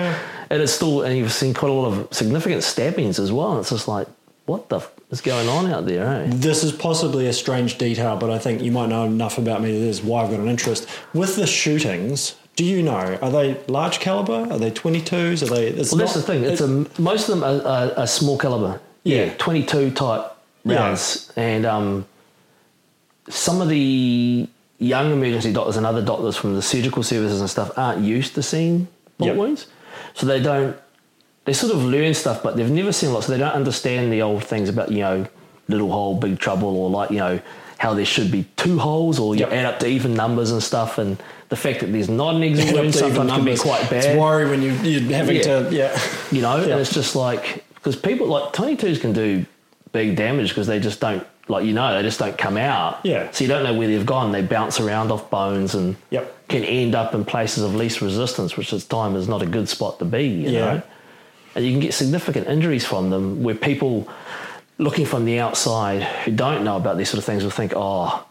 and it's still, and you've seen quite a lot of significant stabbings as well. And it's just like, what the f- is going on out there? Eh? This is possibly a strange detail, but I think you might know enough about me. That is why I've got an interest with the shootings. Do you know? Are they large caliber? Are they twenty twos? Are they? It's Well, that's the not- thing. It's a most of them are, are, are small caliber. Yeah. twenty-two type Yeah. rounds, and um, some of the young emergency doctors and other doctors from the surgical services and stuff aren't used to seeing bullet Yep. wounds, so they don't. They sort of learn stuff, but they've never seen lots. So they don't understand the old things about you know little hole, big trouble, or like you know how there should be two holes, or you Yep. add up to even numbers and stuff, and the fact that there's not an exit wound sometimes can be quite bad It's worry when you, you're having Yeah. to. Yeah. you know, Yeah. and it's just like because people like 22s can do big damage because they just don't like you know they just don't come out. Yeah. So you don't know where they've gone. They bounce around off bones and Yep. can end up in places of least resistance, which at time is not a good spot to be. You Yeah. know, and you can get significant injuries from them where people looking from the outside who don't know about these sort of things will think, oh,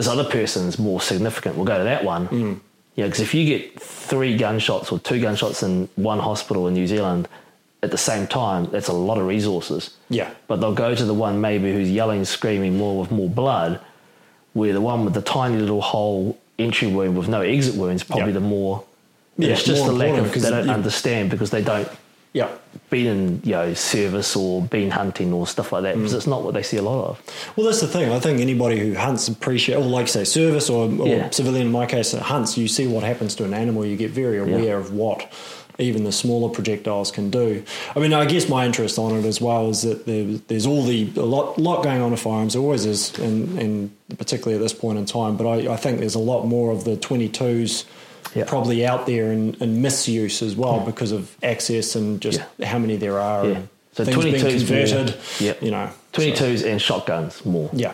this other person's more significant. We'll go to that one. Mm. Yeah, because if you get three gunshots or two gunshots in one hospital in New Zealand at the same time, that's a lot of resources. Yeah. But they'll go to the one maybe who's yelling, screaming more with more blood where the one with the tiny little hole entry wound with no exit wound wounds probably Yeah. the more. Yeah, it's just the lack of they don't you- understand because they don't Yeah. been in you know service or been hunting or stuff like that Mm. because it's not what they see a lot of. Well, that's the thing. I think anybody who hunts appreciate, or like say service or, or Yeah. civilian in my case that hunts, you see what happens to an animal. You get very aware of what even the smaller projectiles can do. I mean, I guess my interest on it as well is that there, there's all the a lot lot going on in firearms. There always is, and, and particularly at this point in time. But I, I think there's a lot more of the 22s. Yeah. Probably out there and, in misuse as well because of access and just Yeah. how many there are Yeah. and So things being 22s more. converted. You know, so- Twenty twos and shotguns more. yeah,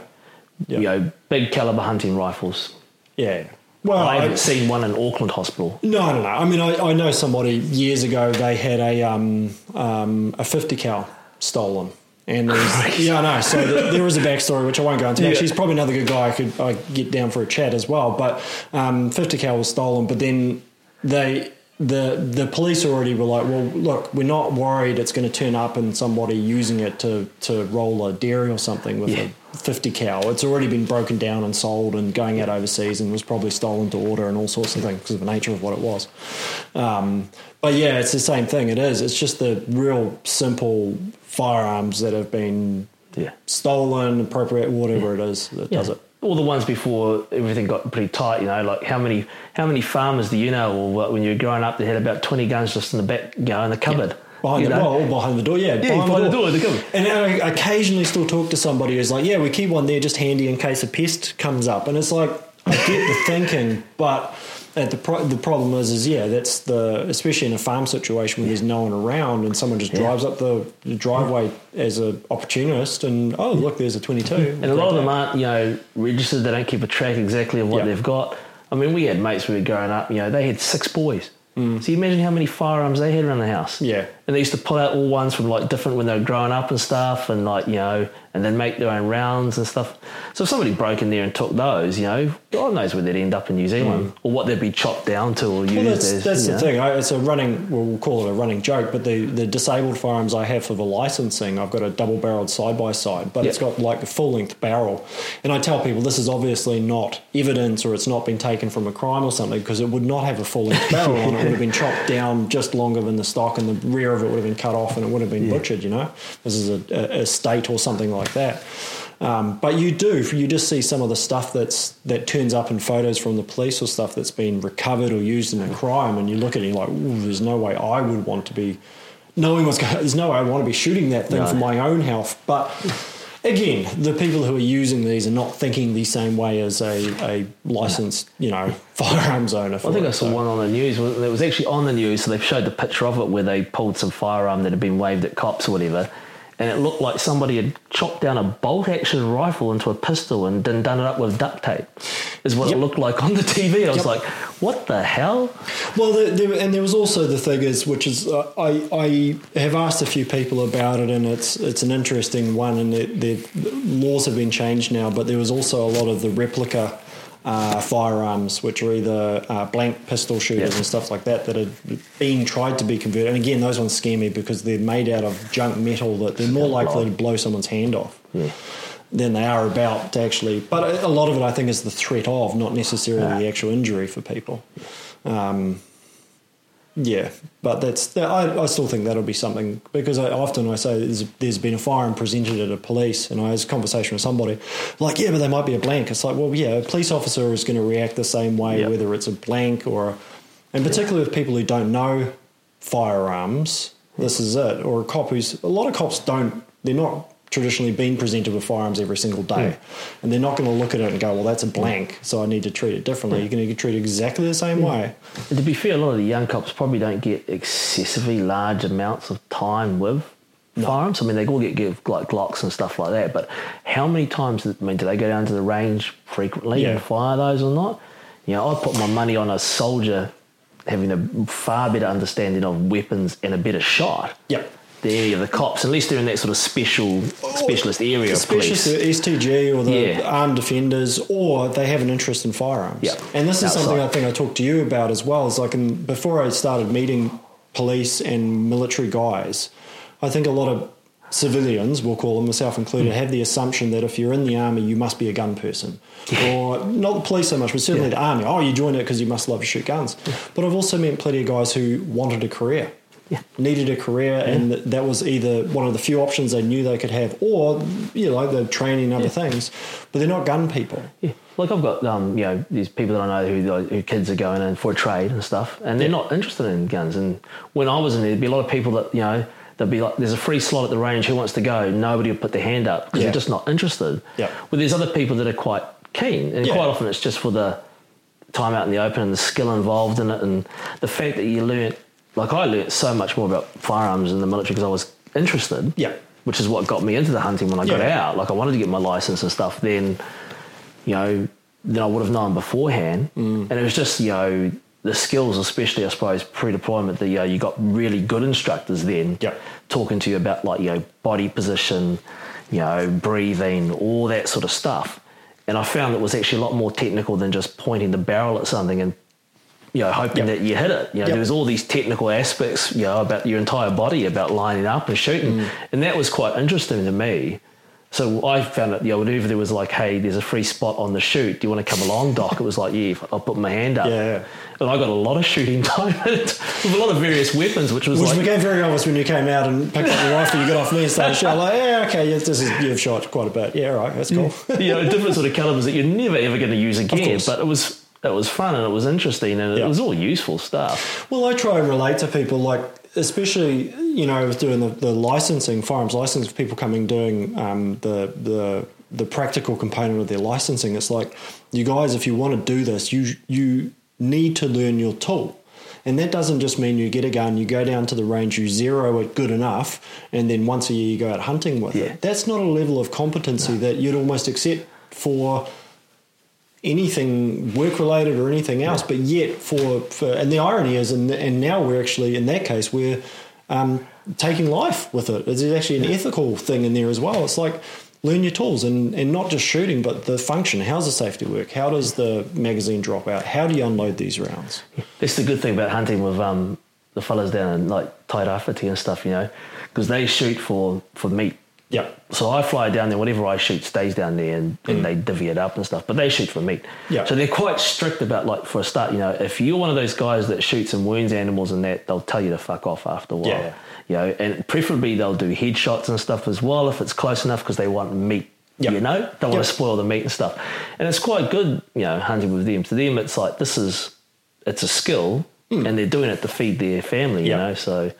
yeah, You know, big caliber hunting rifles. yeah. Well, I I, haven't seen one in Auckland Hospital. no, no, no. I mean, I, I know somebody years ago. They had a um, um, a fifty cal stolen, and there's, yeah, I know. So the, there is a backstory which I won't go into. Yeah. Actually, he's probably another good guy. I could I get down for a chat as well. But um, fifty cal was stolen, but then they. The the police already were like, well, look, we're not worried it's going to turn up and somebody using it to, to roll a dairy or something with Yeah. a 50 cal. It's already been broken down and sold and going out overseas and was probably stolen to order and all sorts of things because of the nature of what it was. Um, but yeah, it's the same thing. It is. It's just the real simple firearms that have been Yeah. stolen, appropriate, whatever it is that does it. All the ones before everything got pretty tight, you know, like how many how many farmers do you know, or what, when you were growing up, they had about twenty guns just in the back, you know, in the cupboard. Behind you the, know? well, behind the door, yeah. Yeah, behind the door, the cupboard. And I occasionally still talk to somebody who's like, yeah, we keep one there just handy in case a pest comes up. And it's like, I get the thinking, but at the pro- the problem is, is yeah, that's the especially in a farm situation where there's no one around and someone just drives up the, the driveway as an opportunist and oh look, there's a 22. And a lot of them aren't, you know, registered. They don't keep a track exactly of what Yeah. they've got. I mean, we had mates when we were growing up. You know, they had six boys. So you imagine how many firearms they had around the house. Mm. Yeah. And they used to pull out all ones from like different when they were growing up and stuff, and like you know, and then make their own rounds and stuff. So if somebody broke in there and took those, you know, God knows where they'd end up in New Zealand or what they'd be chopped down to or used Mm. Well, that's, as. that's the know. thing. I, it's a running. Well, we'll call it a running joke. But the, the disabled firearms I have for the licensing, I've got a double barreled side by side, but it's got like a full length barrel. And I tell people this is obviously not evidence, or it's not been taken from a crime or something, because it would not have a full length barrel on it. It would have been chopped down just longer than the stock, and the rear of it would have been cut off, and it would have been butchered. You know, this is a, a, a state or something like that. Um, but you do, you just see some of the stuff that's that turns up in photos from the police or stuff that's been recovered or used in a crime, and you look at it, and you're like, Ooh, there's no way I would want to be knowing what's going. There's no way I want to be shooting that thing No. for my own health. But again, the people who are using these are not thinking the same way as a, a licensed, you know, firearms owner. For I think it, I saw so- one on the news. It was actually on the news, so they showed the picture of it where they pulled some firearm that had been waved at cops or whatever, and it looked like somebody had chopped down a bolt action rifle into a pistol and then done it up with duct tape. Is what Yep. it looked like on the TV. I was like, "What the hell?" Well, there, there, and there was also the thing is, which is, uh, I I have asked a few people about it, and it's it's an interesting one, and the laws have been changed now, but there was also a lot of the replica. Uh, firearms, which are either uh, blank pistol shooters Yeah. and stuff like that, that are being tried to be converted. And again, those ones scare me because they're made out of junk metal that they're more likely to blow someone's hand off Yeah. than they are about to actually. But a a lot of it, I think, is the threat of, not necessarily the actual injury for people. Um, yeah, but that's I, I still think that'll be something because I, often I say there's, there's been a firearm presented at a police, and I had a conversation with somebody like, yeah, but they might be a blank. It's like, well, yeah, a police officer is going to react the same way Yeah. whether it's a blank or, and particularly with people who don't know firearms, this is it. Or a cop who's a lot of cops don't. They're not traditionally been presented with firearms every single day, and they're not going to look at it and go, well, that's a blank, so I need to treat it differently. You're going to treat it exactly the same way. And to be fair, a lot of the young cops probably don't get excessively large amounts of time with firearms. I mean, they all get give like Glocks and stuff like that, but how many times? I mean, do they go down to the range frequently Yeah. and fire those or not? You know, I put my money on a soldier having a far better understanding of weapons and a better shot Yep. Than any of the cops. At least they're in that sort of special oh, specialist area of Especially police. the STG or the Yeah. armed defenders, or they have an interest in firearms. Yeah. And this is Outside. something I think I talked to you about as well. Is like in, before I started meeting police and military guys, I think a lot of civilians, we'll call them, myself included, mm. have the assumption that if you're in the army, you must be a gun person. or not the police so much, but certainly the army. Oh, you joined it because you must love to shoot guns. But I've also met plenty of guys who wanted a career. Yeah. Needed a career, and that- was either one of the few options they knew they could have, or you know, they're training other things, but they're not gun people. Yeah, like I've got um, you know these people that I know who like, who kids are going in for a trade and stuff, and they're not interested in guns. And when I was in there, there'd be a lot of people that you know they'd be like, "There's a free slot at the range. Who wants to go?" Nobody would put their hand up because Yeah. they're just not interested. Yeah. Well, there's other people that are quite keen, and Yeah. quite often it's just for the time out in the open and the skill involved in it, and the fact that you learn. Like I learnt so much more about firearms in the military because I was interested Yeah. which is what got me into the hunting when I got out. Like I wanted to get my license and stuff. Then, you know, then I would have known beforehand. Mm. And it was just you know the skills, especially I suppose pre-deployment. That you know you got really good instructors then Yeah. talking to you about like you know body position, you know breathing, all that sort of stuff. And I found it was actually a lot more technical than just pointing the barrel at something and you know, hoping Yep. that you hit it. You know, Yep. there was all these technical aspects, you know, about your entire body, about lining up and shooting, Mm. and that was quite interesting to me. So I found that, you know, whenever there was like, hey, there's a free spot on the shoot, do you want to come along, Doc? It was like, yeah, I'll put my hand up. Yeah. And I got a lot of shooting time with a lot of various weapons, which was Which like, became very obvious when you came out and picked up your rifle. You got off me and started shooting. Like, yeah, okay, yes, this is you've shot quite a bit. Yeah, all right, that's cool. you know, different sort of calibers that you're never ever going to use again. But it was it was fun and it was interesting and it Yeah. was all useful stuff. Well, I try and relate to people, like especially you know with doing the, the licensing, firearms licensing, people coming doing um, the the the practical component of their licensing. It's like you guys, if you want to do this, you you need to learn your tool. And that doesn't just mean you get a gun, you go down to the range, you zero it good enough, and then once a year you go out hunting with Yeah. it. That's not a level of competency that you'd almost accept for anything work related or anything else, but yet for, for and the irony is, and, and now we're actually in that case we're um, taking life with it. There's actually an ethical thing in there as well. It's like learn your tools and, and not just shooting, but the function. How's the safety work? How does the magazine drop out? How do you unload these rounds? That's the good thing about hunting with um, the fellas down in like Tairāwhiti and stuff, you know, because they shoot for, for meat. Yeah. So I fly down there, whatever I shoot stays down there and, and mm. they divvy it up and stuff, but they shoot for meat. Yeah. So they're quite strict about, like, for a start, you know, if you're one of those guys that shoots and wounds animals and that, they'll tell you to fuck off after a while. Yeah. You know, and preferably they'll do headshots and stuff as well if it's close enough because they want meat. Yep. You know, don't want to spoil the meat and stuff. And it's quite good, you know, hunting with them. To them, it's like this is, it's a skill, mm. and they're doing it to feed their family. You know, so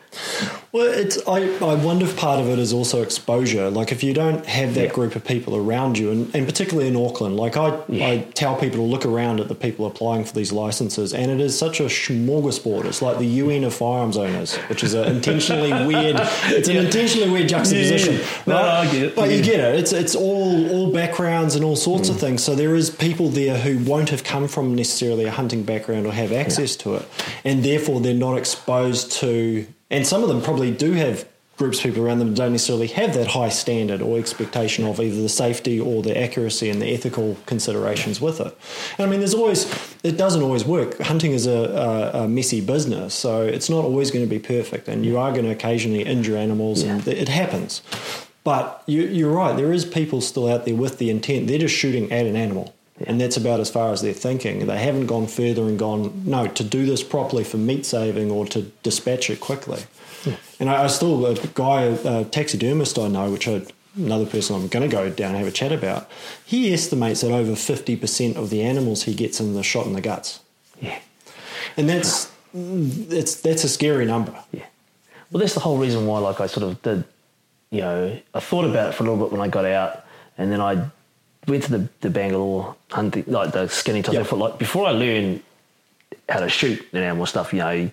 Well, it's I, I wonder if part of it is also exposure. Like if you don't have that Yeah. group of people around you, and, and particularly in Auckland, like I, Yeah. I tell people to look around at the people applying for these licenses, and it is such a smorgasbord. It's like the UN of firearms owners, which is an intentionally weird. It's an intentionally weird juxtaposition. Yeah. No, I get it. But you get it. It's it's all all backgrounds and all sorts of mm. things. So there is people there who won't have come from necessarily a hunting background or have access to it, and therefore they're not exposed to. And some of them probably do have groups of people around them that don't necessarily have that high standard or expectation of either the safety or the accuracy and the ethical considerations with it. And I mean, there's always it doesn't always work. Hunting is a, a, a messy business, so it's not always going to be perfect, and you are going to occasionally injure animals, and it happens. But you, you're right. There is people still out there with the intent. They're just shooting at an animal, and that's about as far as they're thinking. They haven't gone further and gone no to do this properly for meat saving or to dispatch it quickly. And I, I still a guy, a taxidermist I know, which I, another person I'm going to go down and have a chat about. He estimates that over fifty percent of the animals he gets in the shot in the guts, yeah. and that's that's that's a scary number. Yeah. Well, that's the whole reason why, like, I sort of did, you know, I thought about it for a little bit when I got out, and then I went to the, the Bangalore hunting, like the skinny type Yep. I thought, like, before I learned how to shoot an animal stuff, you know, you,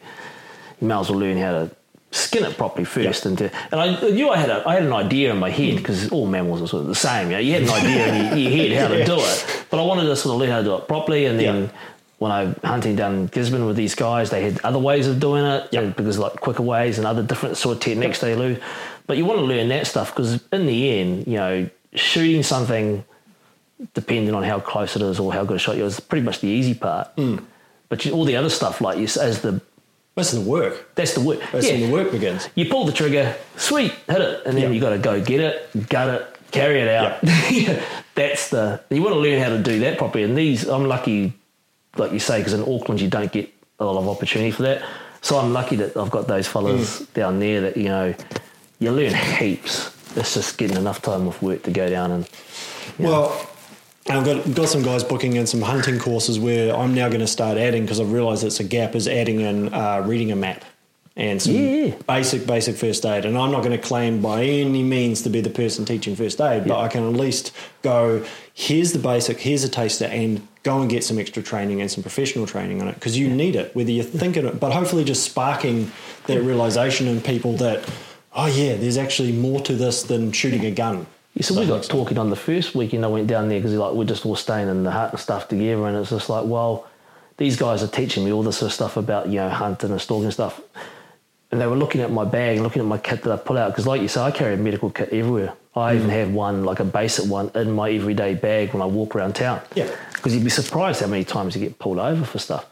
you may as well learn how to skin it properly first. And, to, and I knew I had, a, I had an idea in my head because all mammals are sort of the same. You, know, you had an idea in your, your head how to Yeah. do it, but I wanted to sort of learn how to do it properly. And then Yeah. when I hunting down Gisborne with these guys, they had other ways of doing it Yep. because like quicker ways and other different sort of techniques they learn. But you want to learn that stuff because in the end, you know, shooting something, depending on how close it is or how good a shot you are, is pretty much the easy part. But you, all the other stuff, like you, as the That's the work. That's the work. That's yeah. when the work begins. You pull the trigger, sweet, hit it, and then Yeah. you got to go get it, gut it, carry it out. That's the you want to learn how to do that properly. And these, I'm lucky, like you say, because in Auckland you don't get a lot of opportunity for that. So I'm lucky that I've got those fellas Mm. down there that you know you learn heaps. It's just getting enough time off work to go down and Well, I've got got some guys booking in some hunting courses where I'm now going to start adding because I've realised it's a gap is adding in uh, reading a map and some Yeah. basic basic first aid. And I'm not going to claim by any means to be the person teaching first aid, but Yeah. I can at least go. Here's the basic. Here's a taster, and go and get some extra training and some professional training on it because you need it, whether you're thinking it. But hopefully, just sparking that realization in people that. Oh yeah, there's actually more to this than shooting a gun. Yeah, so we got talking on the first weekend I went down there because like we're just all staying in the hut and stuff together, and it's just like, well, these guys are teaching me all this sort of stuff about you know hunting and stalking and stuff, and they were looking at my bag and looking at my kit that I pull out because, like you say, I carry a medical kit everywhere. I even mm. have one like a basic one in my everyday bag when I walk around town. Yeah. because you'd be surprised how many times you get pulled over for stuff.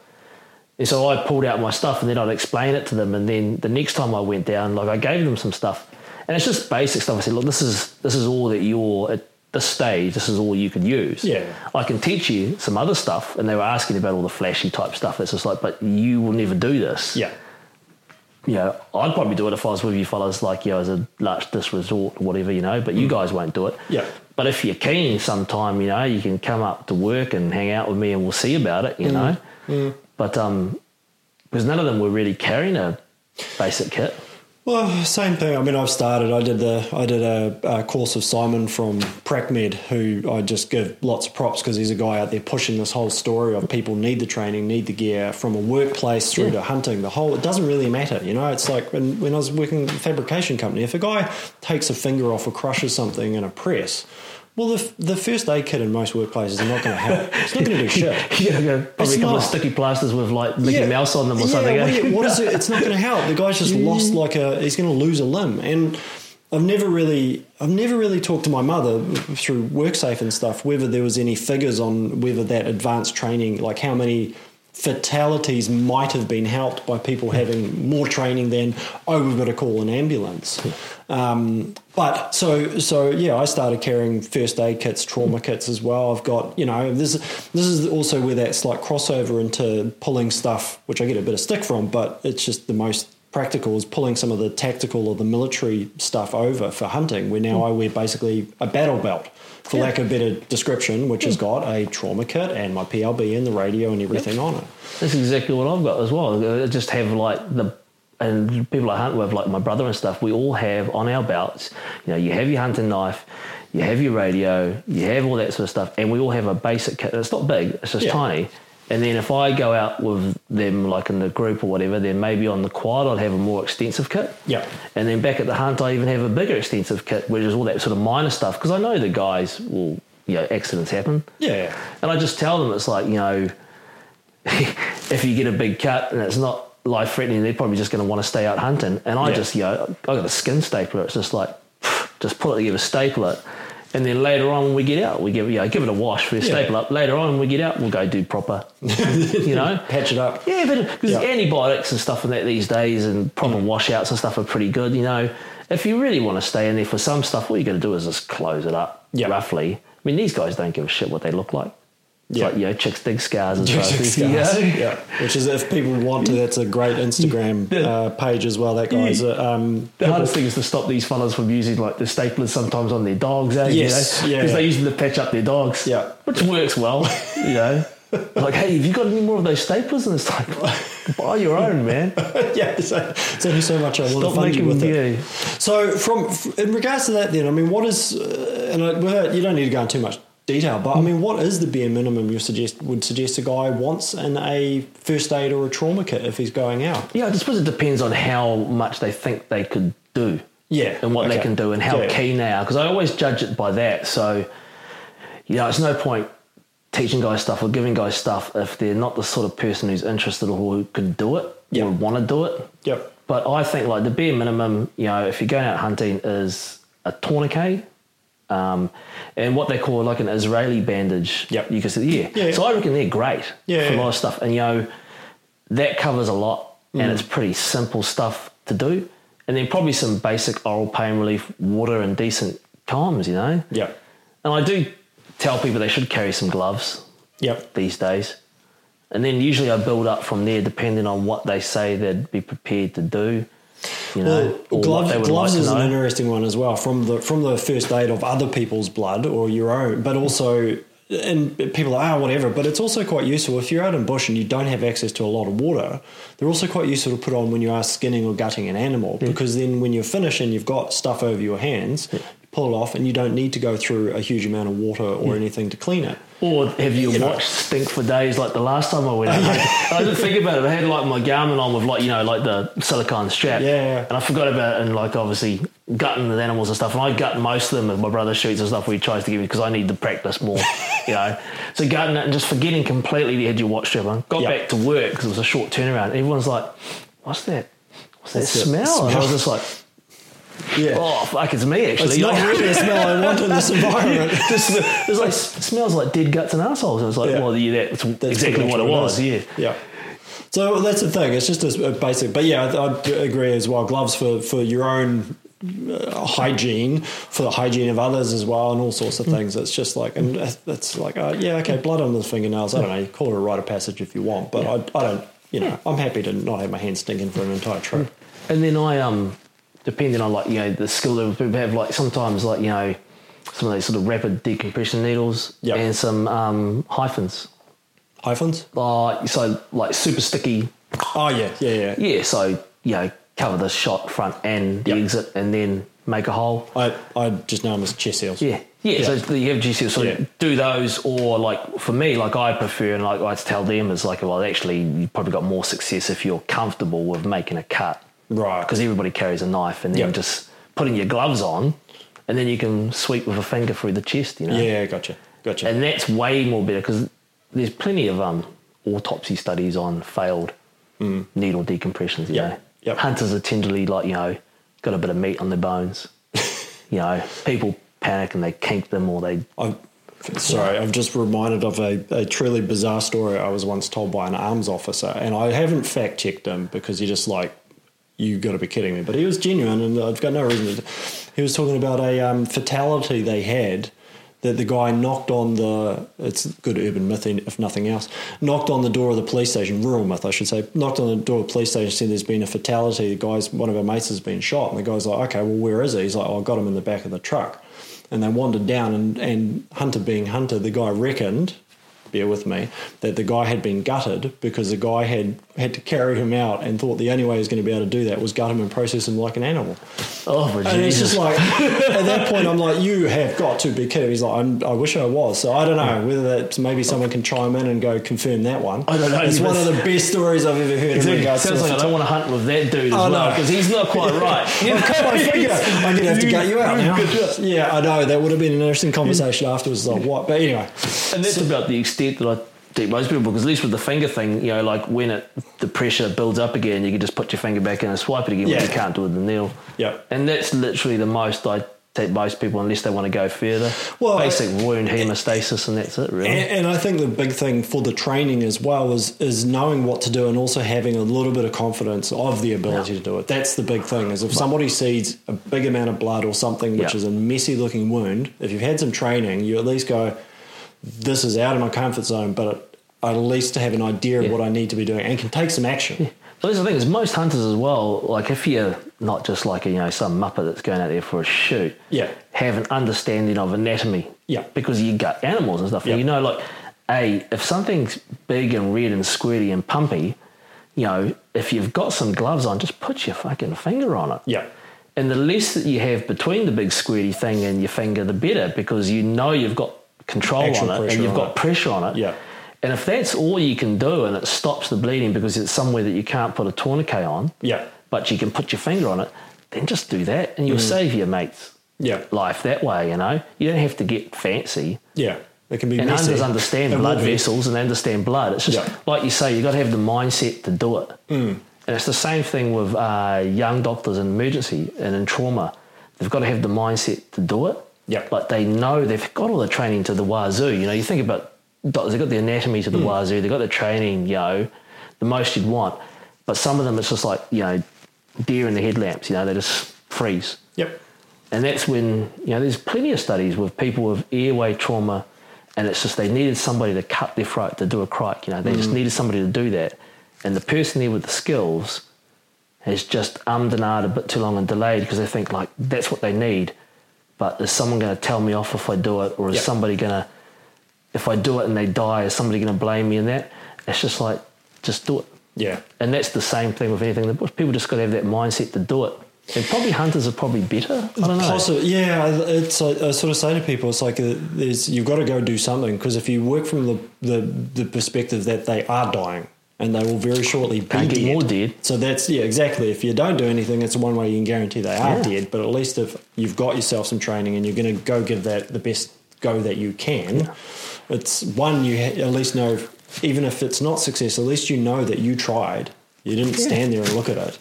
And so I pulled out my stuff and then I'd explain it to them. And then the next time I went down, like I gave them some stuff. And it's just basic stuff. I said, look, this is this is all that you're at this stage, this is all you can use. Yeah. I can teach you some other stuff. And they were asking about all the flashy type stuff. It's just like, but you will never do this. Yeah. You know, I'd probably do it if I was with you fellas, like, you know, as a last this resort or whatever, you know, but you mm. guys won't do it. Yeah. But if you're keen sometime, you know, you can come up to work and hang out with me and we'll see about it, you mm. know. Mm. But um, because none of them were really carrying a basic kit. Well, same thing. I mean, I've started. I did the I did a, a course of Simon from PracMed, who I just give lots of props because he's a guy out there pushing this whole story of people need the training, need the gear from a workplace through Yeah. to hunting. The whole it doesn't really matter, you know. It's like when when I was working fabrication company. If a guy takes a finger off or crushes something in a press, well, the the first aid kit in most workplaces are not going to help. It's not going to do shit. you gotta go probably It's a couple of sticky plasters with like Mickey Yeah. Mouse on them or Yeah, something. well, yeah, what is it? It's not going to help. The guy's just lost like a. He's going to lose a limb, and I've never really, I've never really talked to my mother through WorkSafe and stuff whether there was any figures on whether that advanced training, like how many fatalities might have been helped by people having more training than oh we've got to call an ambulance. Um, but so so yeah, I started carrying first aid kits, trauma kits as well. I've got you know this this is also where that slight crossover into pulling stuff, which I get a bit of stick from, but it's just the most practical is pulling some of the tactical or the military stuff over for hunting. Where now I wear basically a battle belt. For lack of better description, which has got a trauma kit and my PLB and the radio and everything on it. That's exactly what I've got as well. I just have like the and people I hunt with, like my brother and stuff. We all have on our belts. You know, you have your hunting knife, you have your radio, you have all that sort of stuff, and we all have a basic kit. It's not big; it's just Yeah. tiny. And then if I go out with them, like in the group or whatever, then maybe on the quad I'd have a more extensive kit. Yeah. And then back at the hunt, I even have a bigger extensive kit, which is all that sort of minor stuff because I know the guys will, you know, accidents happen. Yeah. And I just tell them it's like, you know, if you get a big cut and it's not life threatening, they're probably just going to want to stay out hunting. And I Yeah. just, you know, I got a skin stapler. It's just like, just pull it together, staple it. And then later on when we get out, we give, you know, give it a wash, we staple up. Later on when we get out, we'll go do proper, you know. Patch it up. Yeah, but because Yeah. antibiotics and stuff and that these days and proper mm. washouts and stuff are pretty good, you know. If you really want to stay in there for some stuff, all you're going to do is just close it up Yeah. roughly. I mean, these guys don't give a shit what they look like. It's Yeah. like, you know, chicks dig scars and Jack stuff. Scars. you know? Yeah, which is if people want to, that's a great Instagram uh, page as well. That guy's uh, um, The hardest thing is to stop these fellas from using like the staplers sometimes on their dogs, eh? Yes, you know? yeah, Because yeah. they use them to patch up their dogs. Yeah. Which works well, you know. like, hey, have you got any more of those staplers? And it's like, buy your own, man. yeah, so, it's only so much I want to Stop fund you making with it. yeah. So, from in regards to that, then I mean, what is uh, and I, you don't need to go into too much detail, but I mean, what is the bare minimum you suggest would suggest a guy wants in a first aid or a trauma kit if he's going out? Yeah, I suppose it depends on how much they think they could do. Yeah, And what they can do and how Yeah. keen they are. Because I always judge it by that. So, you know, it's no point teaching guys stuff or giving guys stuff if they're not the sort of person who's interested or who can do it Yeah. or want to do it. Yep. But I think like the bare minimum, you know, if you're going out hunting is a tourniquet. Um, and what they call like an Israeli bandage. Yep. You can say, yeah. Yeah. So I reckon they're great Yeah, for a lot of stuff. And, you know, that covers a lot. and it's pretty simple stuff to do. And then probably some basic oral pain relief, water, and decent calms, you know? Yeah. And I do tell people they should carry some gloves Yep. these days. And then usually I build up from there depending on what they say they'd be prepared to do. You know, Well, gloves, gloves like is an interesting one as well from the from the first aid of other people's blood or your own, but also and people are ah whatever. But it's also quite useful if you're out in bush and you don't have access to a lot of water. They're also quite useful to put on when you are skinning or gutting an animal because then when you're finished and you've got stuff over your hands, you pull it off and you don't need to go through a huge amount of water or anything to clean it. Or have you, You know. watched Stink for Days like the last time I went out? I didn't think about it. I had like my Garmin on with like, you know, like the silicone strap. Yeah, yeah. And I forgot about it and like obviously gutting the animals and stuff. And I gut most of them with my brother shoots and stuff where he tries to give me because I need to practice more, you know. So gutting it and just forgetting completely that you had your watch strap on. Got Yeah. back to work because it was a short turnaround. Everyone's like, what's that? What's that What's that smell? And I was just like, Yeah. oh, fuck, it's me actually. It's not really a smell I want in this environment. just it's like smells like dead guts and assholes. And it's like, Yeah. well, yeah, that's, That's exactly what it was. Yeah. Yeah. So that's the thing. It's just a, basic, but yeah, I, I agree as well. Gloves for for your own uh, hygiene, for the hygiene of others as well, and all sorts of things. It's just like, and it's like, uh, yeah, okay, blood on the fingernails. I don't know. You call it a rite of passage if you want, but I, I don't. You know, I'm happy to not have my hands stinking for an entire trip. And then I um, depending on like you know the skill level, people have like sometimes like you know some of these sort of rapid decompression needles Yep. and some um, HyFins. HyFins. Uh, so like super sticky. Oh yeah, yeah, yeah. Yeah. So you know cover the shot front and the Yep. exit, and then make a hole. I I just know them as chest seals. Yeah. Yeah, Yeah. so you have GC, so Yeah. do those, or like for me, like I prefer, and like I tell them is like, well, actually, you probably got more success if you're comfortable with making a cut, Right. Because everybody carries a knife, and then Yep. just putting your gloves on, and then you can sweep with a finger through the chest, you know. Yeah, gotcha, gotcha. And that's way more better because there's plenty of um, autopsy studies on failed needle decompressions. You Mm. Yep, know, yep. hunters are tenderly like you know got a bit of meat on their bones. you know, people panic and they kink them or they I'm sorry, I'm just reminded of a, a truly bizarre story I was once told by an arms officer, and I haven't fact checked him because he just like, you got to be kidding me. But he was genuine, and I've got no reason to. He was talking about a um, fatality they had that the guy knocked on the. It's good urban myth, if nothing else. Knocked on the door of the police station, rural myth, I should say. Knocked on the door of the police station, said there's been a fatality. The guy's one of our mates has been shot, and the guy's like, okay, well, where is he? He's like, oh, I got him in the back of the truck and they wandered down and, and hunter being hunter the guy reckoned bear with me that the guy had been gutted because the guy had had to carry him out and thought the only way he was going to be able to do that was gut him and process him like an animal oh, and it's just like at that point i'm like you have got to be kidding he's like I'm, i wish i was so i don't know whether that's maybe someone can chime in and go confirm that one I don't know, it's one of the best stories i've ever heard in Exactly. regards Sounds to like I don't want to hunt with that dude as Oh, well no. because he's not quite right. I've cut my finger. I'm gonna have to gut you out now. Yeah, I know. That would have been an interesting conversation afterwards. Like what? But anyway, And that's about the extent that I think most people, because at least with the finger thing, you know, like when it the pressure builds up again, you can just put your finger back in and swipe it again, Yeah. but you can't do it with the nail. Yeah. And that's literally the most I take most people, unless they want to go further. Well, Basic wound hemostasis, and that's it, really. and, and I think the big thing for the training as well is is knowing what to do and also having a little bit of confidence of the ability to do it. That's the big thing. Is if somebody sees a big amount of blood or something which Yeah. is a messy looking wound, if you've had some training, you at least go, "This is out of my comfort zone," but I at least have an idea of Yeah. what I need to be doing and can take some action. Well, that's the thing is most hunters as well. Like if you're not just like a, you know some muppet that's going out there for a shoot, Yeah. have an understanding of anatomy, Yeah. because you gut animals and stuff. Yeah. And you know, like, a if something's big and red and squirty and pumpy, you know, if you've got some gloves on, just put your fucking finger on it. Yeah. And the less that you have between the big squirty thing and your finger, the better, because you know you've got control Actual on it and you've got it. pressure on it. Yeah. And if that's all you can do and it stops the bleeding because it's somewhere that you can't put a tourniquet on, Yeah. but you can put your finger on it, then just do that and you'll save your mate's Mm. Yeah. life that way, you know? You don't have to get fancy. Yeah. It can be And messy. hunters understand blood vessels and they understand blood. It's just Yeah. like you say, you've got to have the mindset to do it. Mm. And it's the same thing with uh, young doctors in emergency and in trauma. They've got to have the mindset to do it. Yeah. Like they know they've got all the training to the wazoo. You know, you think about doctors, they've got the anatomy to the Hmm. wazoo, they've got the training, you know, the most you'd want. But some of them, it's just like you know, deer in the headlamps. You know, they just freeze. Yep. And that's when, you know, there's plenty of studies with people with airway trauma and it's just they needed somebody to cut their throat to do a cric, you know, they just needed somebody to do that. And the person there with the skills has just ummed and ahed a bit too long and delayed because they think like that's what they need. But is someone going to tell me off if I do it? Or is Yep. somebody going to, if I do it and they die, is somebody going to blame me in that? It's just like, just do it. Yeah. And that's the same thing with anything. People just got to have that mindset to do it. And probably hunters are probably better. I don't know. Possibly, yeah. It's I, I sort of say to people, it's like uh there's you've got to go do something because if you work from the, the the perspective that they are dying and they will very shortly be Can't dead. more dead. So that's yeah, exactly. If you don't do anything, it's one way you can guarantee they are Yeah. dead. But at least if you've got yourself some training and you're going to go give that the best go that you can, it's one you at least know. Even if it's not success, at least you know that you tried. You didn't stand there and look at it,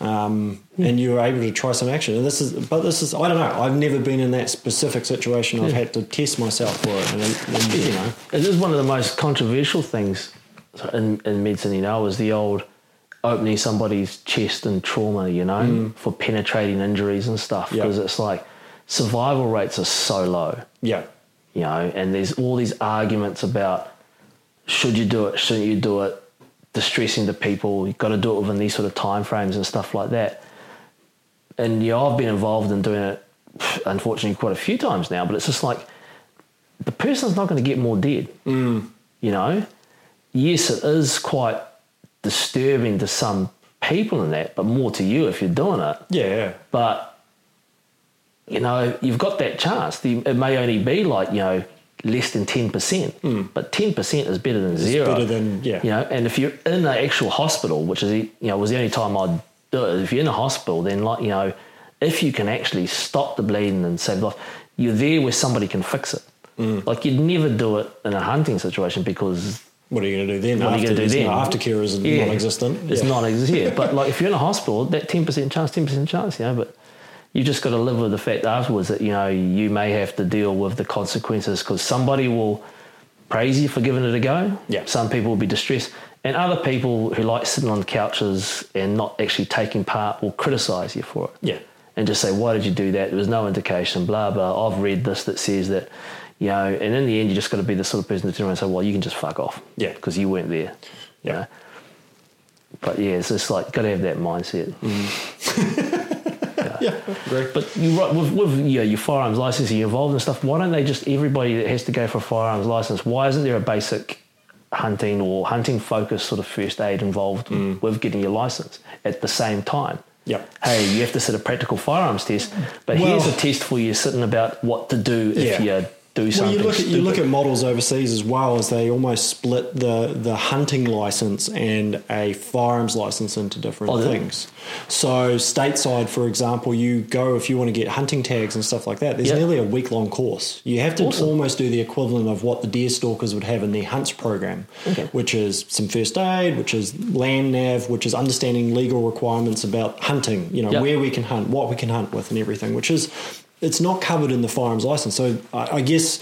um, and you were able to try some action. And this is, but this is, I don't know. I've never been in that specific situation. I've had to test myself for it, and, and you know, It is one of the most controversial things in, in medicine, you know, is the old opening somebody's chest and trauma, you know, for penetrating injuries and stuff. Mm. Because it's like survival rates are so low, yeah, you know, and there's all these arguments about should you do it, shouldn't you do it, distressing to people, you've got to do it within these sort of time frames and stuff like that. And yeah, I've been involved in doing it, unfortunately, quite a few times now. But it's just like the person's not going to get more dead. Mm. You know, yes, it is quite disturbing to some people in that, but more to you if you're doing it. yeah. But you know, you've got that chance. It may only be like you know less than ten percent, hmm. but ten percent is better than zero. better than- yeah. You know, and if you're in an actual hospital, which is you know was the only time I'd do it. If you're in a hospital, then like you know, if you can actually stop the bleeding and save life, you're there where somebody can fix it. Hmm. Like you'd never do it in a hunting situation because What are you going to do then? What are you after gonna do then? aftercare is Yeah. non-existent. It's yeah. non-existent. Yeah, but like if you're in a hospital, that ten percent chance, ten percent chance, you know. But you just got to live with the fact afterwards that you know you may have to deal with the consequences because somebody will praise you for giving it a go. Yeah. Some people will be distressed, and other people who like sitting on couches and not actually taking part will criticise you for it. Yeah. And just say, why did you do that? There was no indication, blah, blah. I've read this that says that, you know, and in the end, you just got to be the sort of person to turn around and say, well, you can just fuck off. Yeah. Because you weren't there. you Yeah. know? But yeah, it's just like, got to have that mindset. Mm-hmm. Yeah, agree. But you right with, with you know, your firearms license, you're involved and stuff. Why don't they just everybody that has to go for a firearms license? Why isn't there a basic hunting or hunting focused sort of first aid involved mm. with getting your license at the same time? Yep. Hey, you have to sit a practical firearms test, but Well- here's a test for you sitting about what to do if Yeah. you do Well, you look at you look at models overseas as well as they almost split the the hunting license and a firearms license into different Oh, things. So stateside, for example, you go if you want to get hunting tags and stuff like that. There's Yep. nearly a week long course. You have to Awesome. almost do the equivalent of what the deer stalkers would have in their hunts program, Okay. which is some first aid, which is land nav, which is understanding legal requirements about hunting. You know Yep. where we can hunt, what we can hunt with, and everything. Which is it's not covered in the firearms license. So I, I guess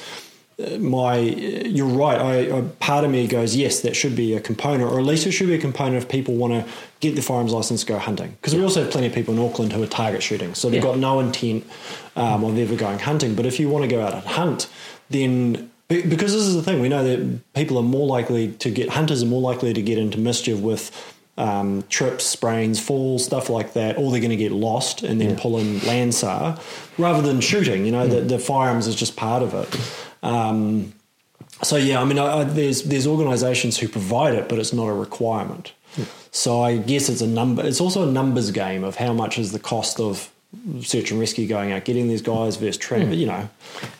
my you're right I, I part of me goes yes that should be a component or at least it should be a component if people want to get the firearms license to go hunting because we also have plenty of people in Auckland who are target shooting so they've Yeah. got no intent um, of ever going hunting but if you want to go out and hunt then because this is the thing we know that people are more likely to get hunters are more likely to get into mischief with um, trips, sprains, falls, stuff like that, or they're going to get lost and then Yeah. pull in Landsar rather than shooting. You know, the, the firearms is just part of it. Um, so yeah, I mean, I, I, there's there's organisations who provide it, but it's not a requirement. So I guess it's a number. It's also a numbers game of how much is the cost of search and rescue going out, getting these guys versus tramp. Hmm. You know,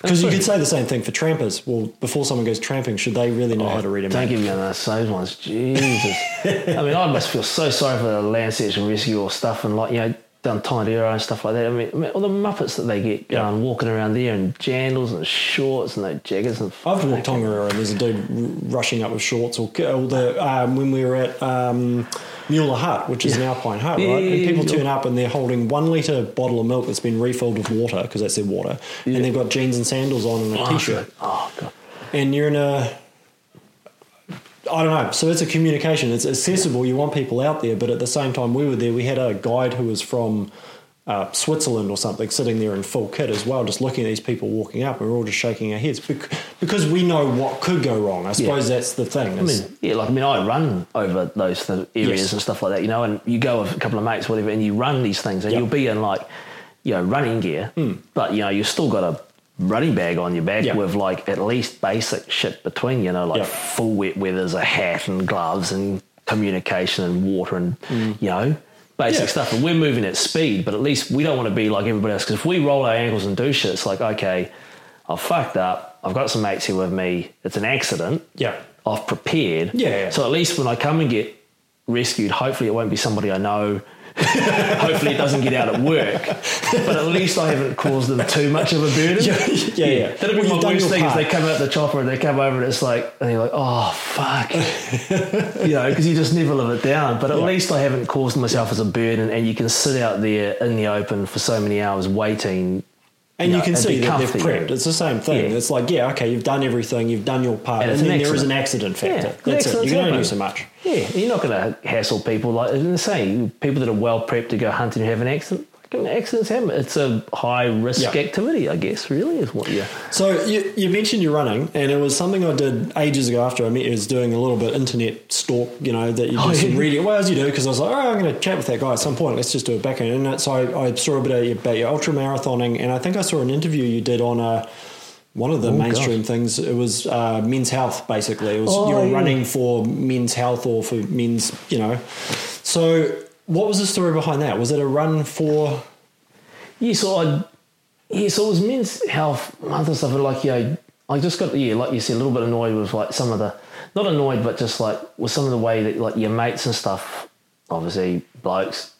because you could say the same thing for trampers. Well, before someone goes tramping, should they really know oh, how to read a Don't map? give me on those ones. Jesus. I mean, I must feel so sorry for the land search and rescue or stuff and like, you know, done Tindera and stuff like that. I mean, I mean, all the Muppets that they get Yeah. going, walking around there in jandals and shorts and those jackets and I've walked Tongariro and there's a dude rushing up with shorts or, or the um, when we were at um, Mueller Hut, which is an Alpine hut, right? yeah, And people turn up and they're holding one litre bottle of milk that's been refilled with water because that's their water, and they've got jeans and sandals on and a Oh, t-shirt, God. Oh, God. and you're in a. I don't know. So it's a communication. It's accessible. You want people out there, but at the same time, we were there. We had a guide who was from uh, Switzerland or something, sitting there in full kit as well, just looking at these people walking up, and we're all just shaking our heads bec- because we know what could go wrong. I suppose that's the thing. I mean, yeah, like I mean, I run over those th- areas Yes. and stuff like that, you know, and you go with a couple of mates, whatever, and you run these things, and Yep. you'll be in like, you know, running gear, but you know, you've still got a running bag on your back Yep. with like at least basic shit between, you know, like Yep. full wet weathers, a hat and gloves and communication and water and you know. Basic Yeah. stuff, and we're moving at speed, but at least we don't want to be like everybody else. Because if we roll our ankles and do shit, it's like, okay, I've fucked up. I've got some mates here with me. It's an accident. Yeah. I've prepared. Yeah, yeah. So at least when I come and get rescued, hopefully it won't be somebody I know. Hopefully it doesn't get out at work. But at least I haven't caused them too much of a burden. Yeah, yeah, yeah. That'd be you've my worst thing is they come out the chopper and they come over and it's like, and you're like, oh, fuck. you know, because you just never live it down. But at Yeah. least I haven't caused myself as a burden and you can sit out there in the open for so many hours waiting. And Yeah, you can see that they've prepped. It's the same thing. Yeah. It's like, yeah, okay, you've done everything, you've done your part, And and, then an there is an accident. accident factor. Yeah, That's it. You can only do so much. Yeah, you're not going to hassle people like the same people that are well prepped to go hunting and have an accident. fucking Accidents happen. It's a high risk Yeah. activity, I guess. Really, is what you. So you, you mentioned you're running, and it was something I did ages ago after I met you. Was doing a little bit internet stalk, you know, that you do Oh, some yeah. reading. Well, as you do, because I was like, oh, I'm going to chat with that guy at some point. Let's just do a back end. And so I, I saw a bit about your ultra marathoning, and I think I saw an interview you did on uh one of the Oh, mainstream gosh. things. It was uh, men's health, basically. It was Oh, you're yeah. running for men's health or for men's, you know. So what was the story behind that? Was it a run for? Yeah, so I. Yeah, so it was men's health month stuff. and Like, yeah, I just got yeah, like you said, a little bit annoyed with like some of the, not annoyed, but just like with some of the way that like your mates and stuff, obviously blokes,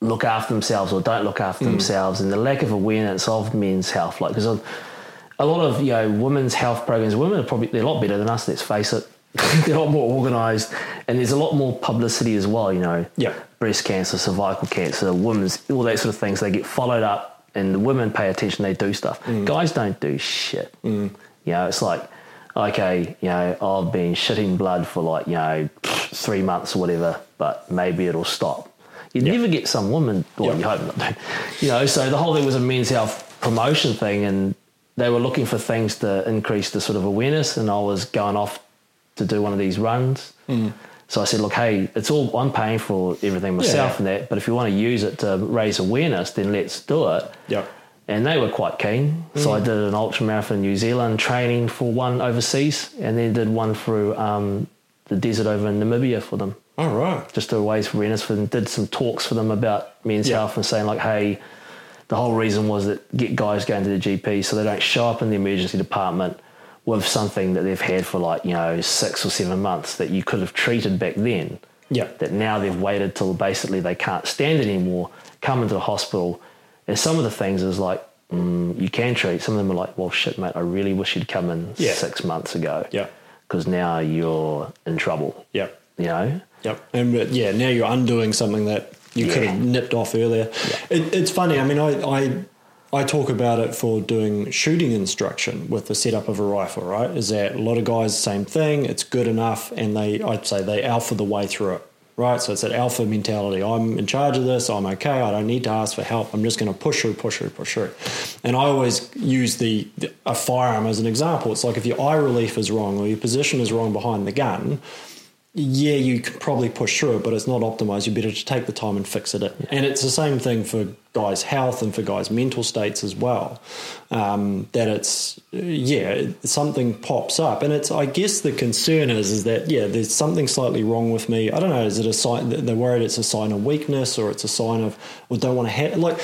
look after themselves or don't look after themselves, and the lack of awareness of men's health. Like, because a lot of you know women's health programs, women are probably they're a lot better than us. Let's face it, they're a lot more organised, and there's a lot more publicity as well. You know, Yeah. breast cancer, cervical cancer, women's, all that sort of things. They get followed up, and the women pay attention. They do stuff. Mm. Guys don't do shit. Mm. You know, it's like, okay, you know, I've been shitting blood for like you know three months or whatever, but maybe it'll stop. You Yeah. never get some woman. Well, Yeah. you hope not. You know, so the whole thing was a men's health promotion thing, and they were looking for things to increase the sort of awareness. And I was going off to do one of these runs. So I said, look, hey, it's all I'm paying for everything myself Yeah. and that, but if you want to use it to raise awareness, then let's do it. Yeah. And they were quite keen. So I did an ultra marathon in New Zealand training for one overseas, and then did one through um, the desert over in Namibia for them All right. just to raise awareness for them, did some talks for them about men's Yeah. health and saying like, hey, the whole reason was that get guys going to the GP so they don't show up in the emergency department with something that they've had for like, you know, six or seven months that you could have treated back then. Yeah. That now they've waited till basically they can't stand it anymore, come into the hospital. And some of the things is like, mm, you can treat. Some of them are like, well, shit, mate, I really wish you'd come in Yeah. six months ago. Yeah. Because now you're in trouble. Yeah. You know? Yep. And but, yeah, now you're undoing something that you could have nipped off earlier. It, it's funny. I mean, I, I I talk about it for doing shooting instruction with the setup of a rifle. Right? Is that a lot of guys same thing? It's good enough, and they I'd say they alpha the way through it. Right, so it's that alpha mentality. I'm in charge of this. I'm okay. I don't need to ask for help. I'm just going to push through, push through, push through. And I always use the, the a firearm as an example. It's like if your eye relief is wrong or your position is wrong behind the gun, yeah, you can probably push through it, but it's not optimized. You're better to take the time and fix it. And it's the same thing for guys' health and for guys' mental states as well. Um, that it's yeah, something pops up, and it's I guess the concern is is that yeah, there's something slightly wrong with me. I don't know. Is it a sign? They're worried it's a sign of weakness, or it's a sign of or don't want to have like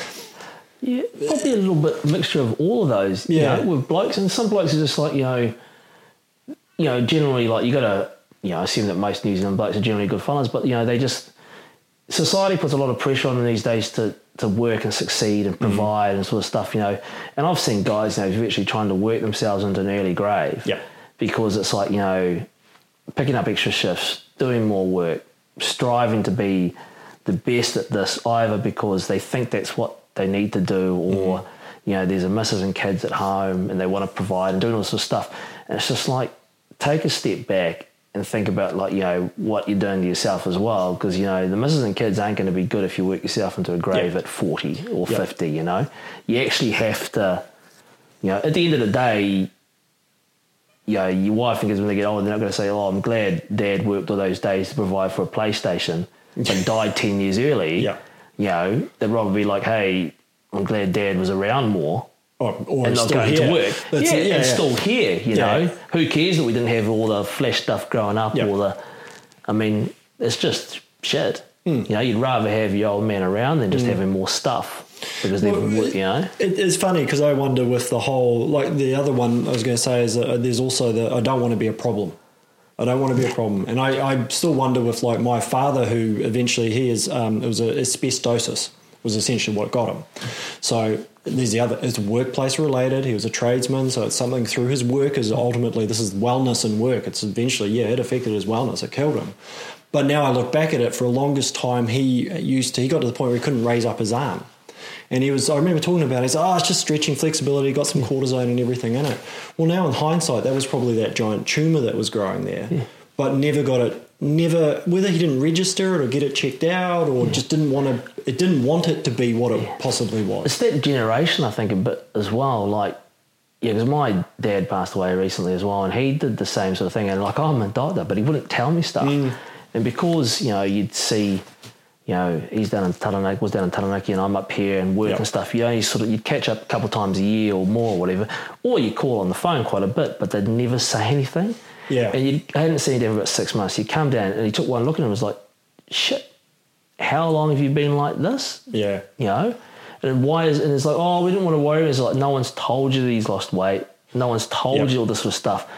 Yeah, probably a little bit mixture of all of those. Yeah. You know, with blokes and some blokes are just like you know, you know, generally like you got to you know, I assume that most New Zealand blokes are generally good fellas, but you know, they just society puts a lot of pressure on them these days to to work and succeed and mm. provide and sort of stuff. You know, and I've seen guys you know actually trying to work themselves into an early grave. Yeah. because it's like you know, picking up extra shifts, doing more work, striving to be the best at this, either because they think that's what they need to do, or mm-hmm. you know, there's a missus and kids at home and they want to provide and doing all this sort of stuff. And it's just like take a step back and think about like you know what you're doing to yourself as well because you know the misses and kids aren't going to be good if you work yourself into a grave Yeah. at 40 or Yeah. 50 you know you actually have to you know at the end of the day you know your wife and kids when they get older they're not going to say oh I'm glad dad worked all those days to provide for a PlayStation but died 10 years early Yeah. you know they'd probably be like hey I'm glad dad was around more Or, or and not still going here. to work. That's yeah, it, and still here, you Yeah. know. Who cares that we didn't have all the flesh stuff growing up Yeah. or the I mean, it's just shit. Hmm. You know, you'd rather have your old man around than just having more stuff. Because Well, you know. It, it's funny because I wonder with the whole like the other one I was going to say is that there's also the I don't want to be a problem. I don't want to be a problem, and I, I still wonder with like my father who eventually he is um, it was a asbestosis was essentially what got him. So there's the other it's workplace related. He was a tradesman, so it's something through his work is ultimately this is wellness and work. It's eventually yeah it affected his wellness. It killed him. But now I look back at it. For the longest time, he used to he got to the point where he couldn't raise up his arm. And he was, I remember talking about it. He's like, oh, it's just stretching flexibility, got some cortisone and everything in it. Well, now in hindsight, that was probably that giant tumor that was growing there, hmm. but never got it, never, whether he didn't register it or get it checked out or just didn't want to, it didn't want it to be what it possibly was. It's that generation, I think, a bit as well. Like, yeah, because my dad passed away recently as well, and he did the same sort of thing. And like, oh, I'm a doctor, but he wouldn't tell me stuff. Mm. And because you know, you'd see, you know, he's down in Taranaki, was down in Taranaki, and I'm up here and work Yeah. and stuff. You know, you sort of you'd catch up a couple of times a year or more or whatever, or you call on the phone quite a bit, but they'd never say anything. Yeah. And you, I hadn't seen him for about six months. He come down and he took one look at him and was like, shit, how long have you been like this? Yeah. you know? And why is and it's like, oh, we didn't want to worry. It's like no one's told you that he's lost weight. No one's told Yep. you all this sort of stuff.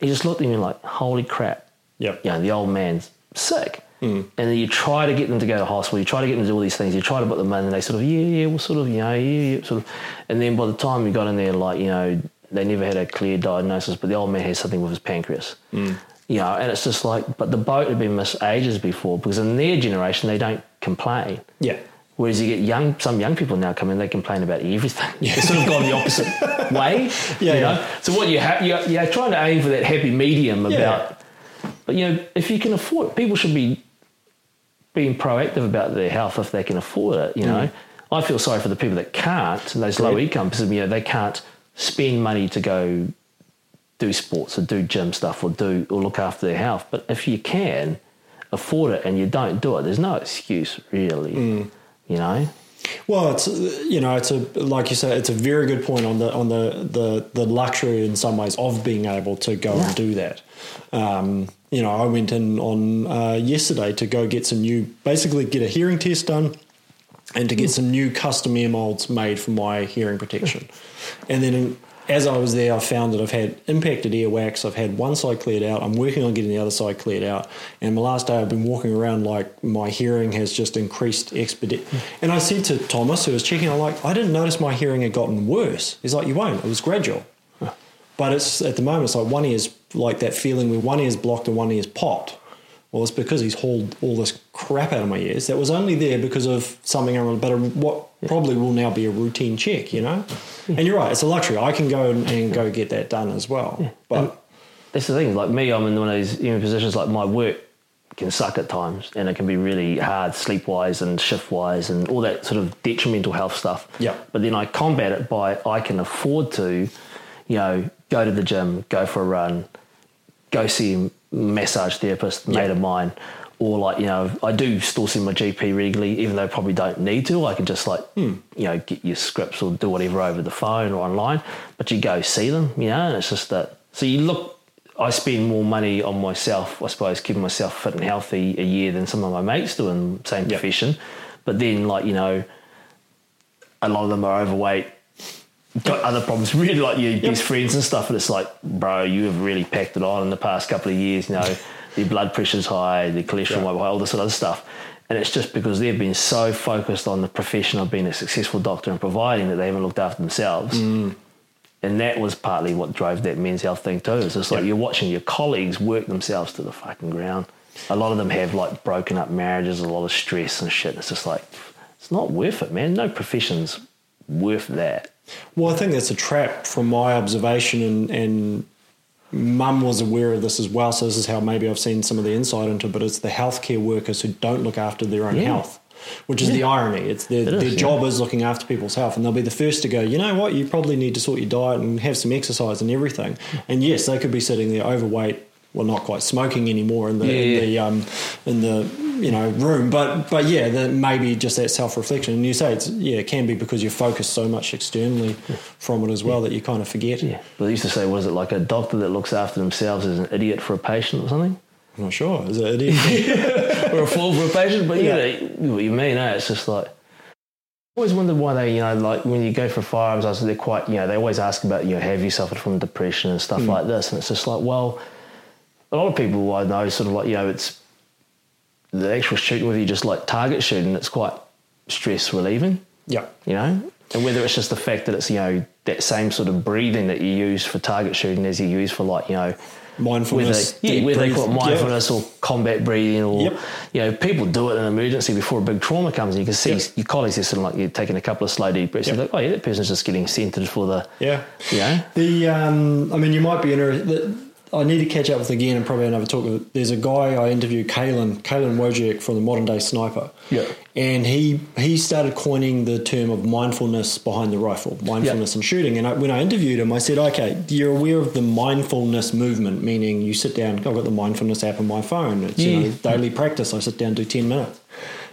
He just looked at me like, holy crap. Yep. You know, the old man's sick. Hmm. And then you try to get them to go to hospital, you try to get them to do all these things, you try to put them in, and they sort of, yeah, yeah, well, sort of, you know, yeah, yeah, sort of. And then by the time you got in there, like, you know, they never had a clear diagnosis, but the old man has something with his pancreas. Hmm. You know, and it's just like, but the boat had been missed ages before because in their generation, they don't complain. Yeah. Whereas you get young, some young people now come in, they complain about everything. It's sort of gone the opposite way. Yeah, you know? yeah. So what you have, you're, you're trying to aim for that happy medium Yeah. about, but you know, if you can afford, it, people should be being proactive about their health if they can afford it. You know, I feel sorry for the people that can't, those low Agreed. income, because you know they can't spend money to go do sports or do gym stuff or do or look after their health. But if you can afford it and you don't do it, there's no excuse really. You know. Well, it's you know, it's a like you said it's a very good point on the on the the, the luxury in some ways of being able to go and do that. Um, you know, I went in on uh, yesterday to go get some new, basically get a hearing test done, and to get some new custom ear molds made for my hearing protection. And then in, as I was there, I found that I've had impacted earwax. I've had one side cleared out. I'm working on getting the other side cleared out. And my last day, I've been walking around like my hearing has just increased expedit. And I said to Thomas, who was checking, I'm like, I didn't notice my hearing had gotten worse. He's like, you won't. It was gradual. But it's at the moment, it's like one ear's like that feeling where one ear's blocked and one ear's popped. Well, it's because he's hauled all this crap out of my ears. That was only there because of something but a, probably will now be a routine check, you know? And you're right, it's a luxury. I can go and, and go get that done as well. But That's the thing. Like me, I'm in one of these you know, positions. Like my work can suck at times, and it can be really hard sleep wise and shift wise, and all that sort of detrimental health stuff. Yeah. But then I combat it by I can afford to, you know, go to the gym, go for a run, go see a massage therapist, mate Yeah. of mine, or like you know, I do still see my GP regularly, even though I probably don't need to. I can just like Hmm. you know get your scripts or do whatever over the phone or online, but you go see them, you know, and it's just that. So you look. I spend more money on myself, I suppose, keeping myself fit and healthy a year than some of my mates do in the same profession. But then, like you know, a lot of them are overweight, got other problems, really like your best friends and stuff. And it's like, bro, you have really packed it on in the past couple of years. You know, their blood pressure's high, their cholesterol Yeah. might be high, all this sort of other stuff. And it's just because they've been so focused on the profession of being a successful doctor and providing that they haven't looked after themselves. Mm. And that was partly what drove that men's health thing too. It's just like Yeah. you're watching your colleagues work themselves to the fucking ground. A lot of them have like broken up marriages, a lot of stress and shit. It's just like, it's not worth it, man. No profession's worth that. Well, I think that's a trap from my observation and, and mum was aware of this as well. So this is how maybe I've seen some of the insight into. it, But it's the healthcare workers who don't look after their own Yeah. health, which is the irony. It's their, It is, their yeah. job is looking after people's health, and they'll be the first to go. You know what? You probably need to sort your diet and have some exercise and everything. And yes, they could be sitting there overweight. Well, not quite smoking anymore in the in Yeah. the um, in the you know room, but but yeah, that maybe just that self reflection. And you say it's yeah, it can be because you're focused so much externally from it as well that you kind of forget. Yeah. But they used to say, was it like a doctor that looks after themselves is an idiot for a patient or something? I'm not sure. Is it? It or a fool for a patient? But Yeah. yeah, you know what you mean, eh? It's just like. I always wondered why they, you know, like when you go for firearms, they're quite, you know, they always ask about, you know, have you suffered from depression and stuff like this? And it's just like, well, a lot of people I know sort of like, you know, it's the actual shooting, whether you just like target shooting, it's quite stress relieving. yeah. you know, and whether it's just the fact that it's you know that same sort of breathing that you use for target shooting as you use for like you know whether Mindfulness. yeah deep whether they call it. Yeah. mindfulness or combat breathing or Yep. you know people do it in an emergency before a big trauma comes and you can see Yep. your colleagues are sort of like you're taking a couple of slow deep breaths Yep. and like oh yeah that person's just getting centered for the Yeah. you know The um, I mean, you might be interested. I need to catch up with again and probably another talk. There's a guy I interviewed, Caylen, Caylen Wojcik from the Modern Day Sniper. Yeah. And he he started coining the term of mindfulness behind the rifle, mindfulness in shooting. And I, when I interviewed him, I said, okay, you're aware of the mindfulness movement, meaning you sit down. I've got the mindfulness app on my phone. It's you know, daily practice. I sit down, do ten minutes.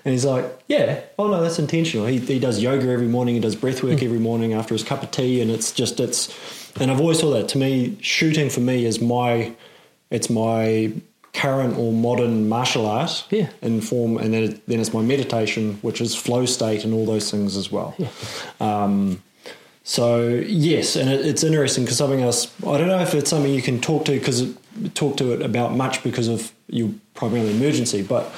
And he's like, yeah, oh no, that's intentional. He, he does yoga every morning. He does breath work hmm. every morning after his cup of tea. And it's just, it's, and I've always thought that to me, shooting for me is my, it's my current or modern martial art Yeah. in form. And then, it, then it's my meditation, which is flow state and all those things as well. Um, so yes, and it, it's interesting because something else. I don't know if it's something you can talk to because talk to it about much because of your primarily emergency, but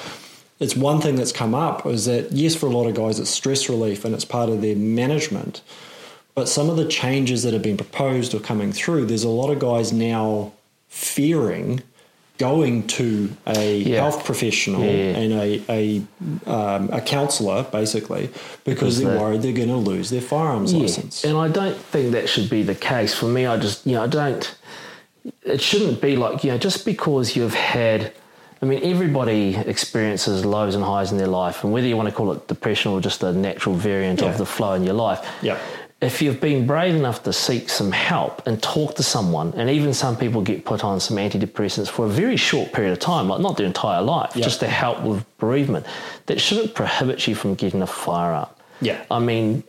it's one thing that's come up is that yes, for a lot of guys, it's stress relief and it's part of their management. But some of the changes that have been proposed or coming through, there's a lot of guys now fearing going to a Yeah. health professional Yeah. and a a, um, a counselor basically because, Because they're they- worried they're going to lose their firearms license. And I don't think that should be the case. For me, I just, you know, I don't, it shouldn't be like, you know, just because you've had, I mean, everybody experiences lows and highs in their life. And whether you want to call it depression or just a natural variant of the flow in your life. Yeah. If you've been brave enough to seek some help and talk to someone, and even some people get put on some antidepressants for a very short period of time, like not their entire life, Yeah. just to help with bereavement, that shouldn't prohibit you from getting a firearm. Yeah. I mean,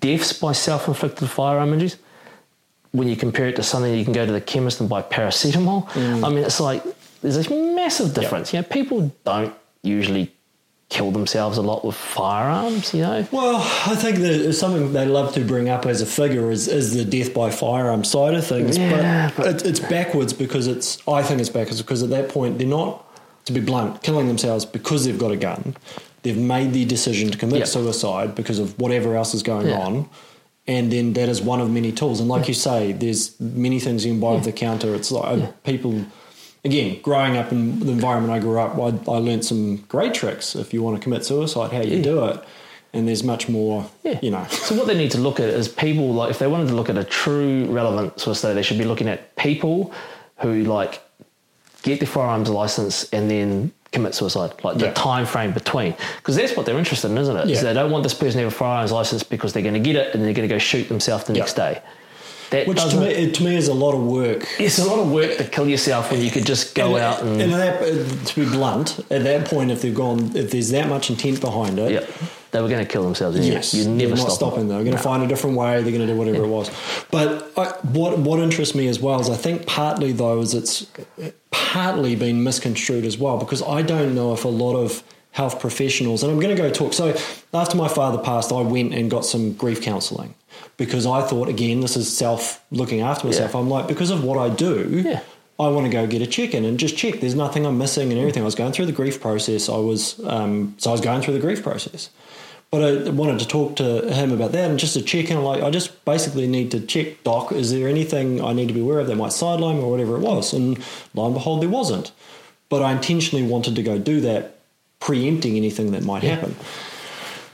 deaths by self inflicted firearm injuries, when you compare it to something you can go to the chemist and buy paracetamol, Mm. I mean, it's like there's a massive difference. You know, people don't usually kill themselves a lot with firearms, you know? Well, I think that something they love to bring up as a figure is, is the death by firearm side of things. Yeah, but, it, it's backwards because it's, I think it's backwards because at that point they're not, to be blunt, killing themselves because they've got a gun. They've made the decision to commit Yep. suicide because of whatever else is going Yeah. on. And then that is one of many tools. And like you say, there's many things you can buy off the counter. It's like uh, people, again, growing up in the environment I grew up, I, I learned some great tricks if you want to commit suicide, how you Yeah. do it. And there's much more, Yeah. you know. So what they need to look at is people like if they wanted to look at a true relevant sort of study, they should be looking at people who like get their firearms license and then commit suicide, like the Yeah. time frame between, because that's what they're interested in, isn't it? Is Yeah. they don't want this person to have a firearms license because they're going to get it and they're going to go shoot themselves the Yeah. next day. That Which to me, to me is a lot of work. it's a lot of work to kill yourself when you could just go and, out and. and that, to be blunt, at that point, if they've gone, if there's that much intent behind it, yeah, they were going to kill themselves. Anyway. Yes, you never stop stopping. them. They're going to find a different way. They're going to do whatever it was. But I, what what interests me as well is I think partly though is it's partly been misconstrued as well because I don't know if a lot of health professionals and I'm going to go talk. So after my father passed, I went and got some grief counselling because I thought again this is self looking after myself. Yeah. I'm like because of what I do. Yeah. I want to go get a check in and just check. There's nothing I'm missing and everything. I was going through the grief process. I was um, so I was going through the grief process, but I wanted to talk to him about that and just to check in. Like I just basically need to check, doc. Is there anything I need to be aware of that might sideline me or whatever it was? And lo and behold, there wasn't. But I intentionally wanted to go do that, preempting anything that might happen.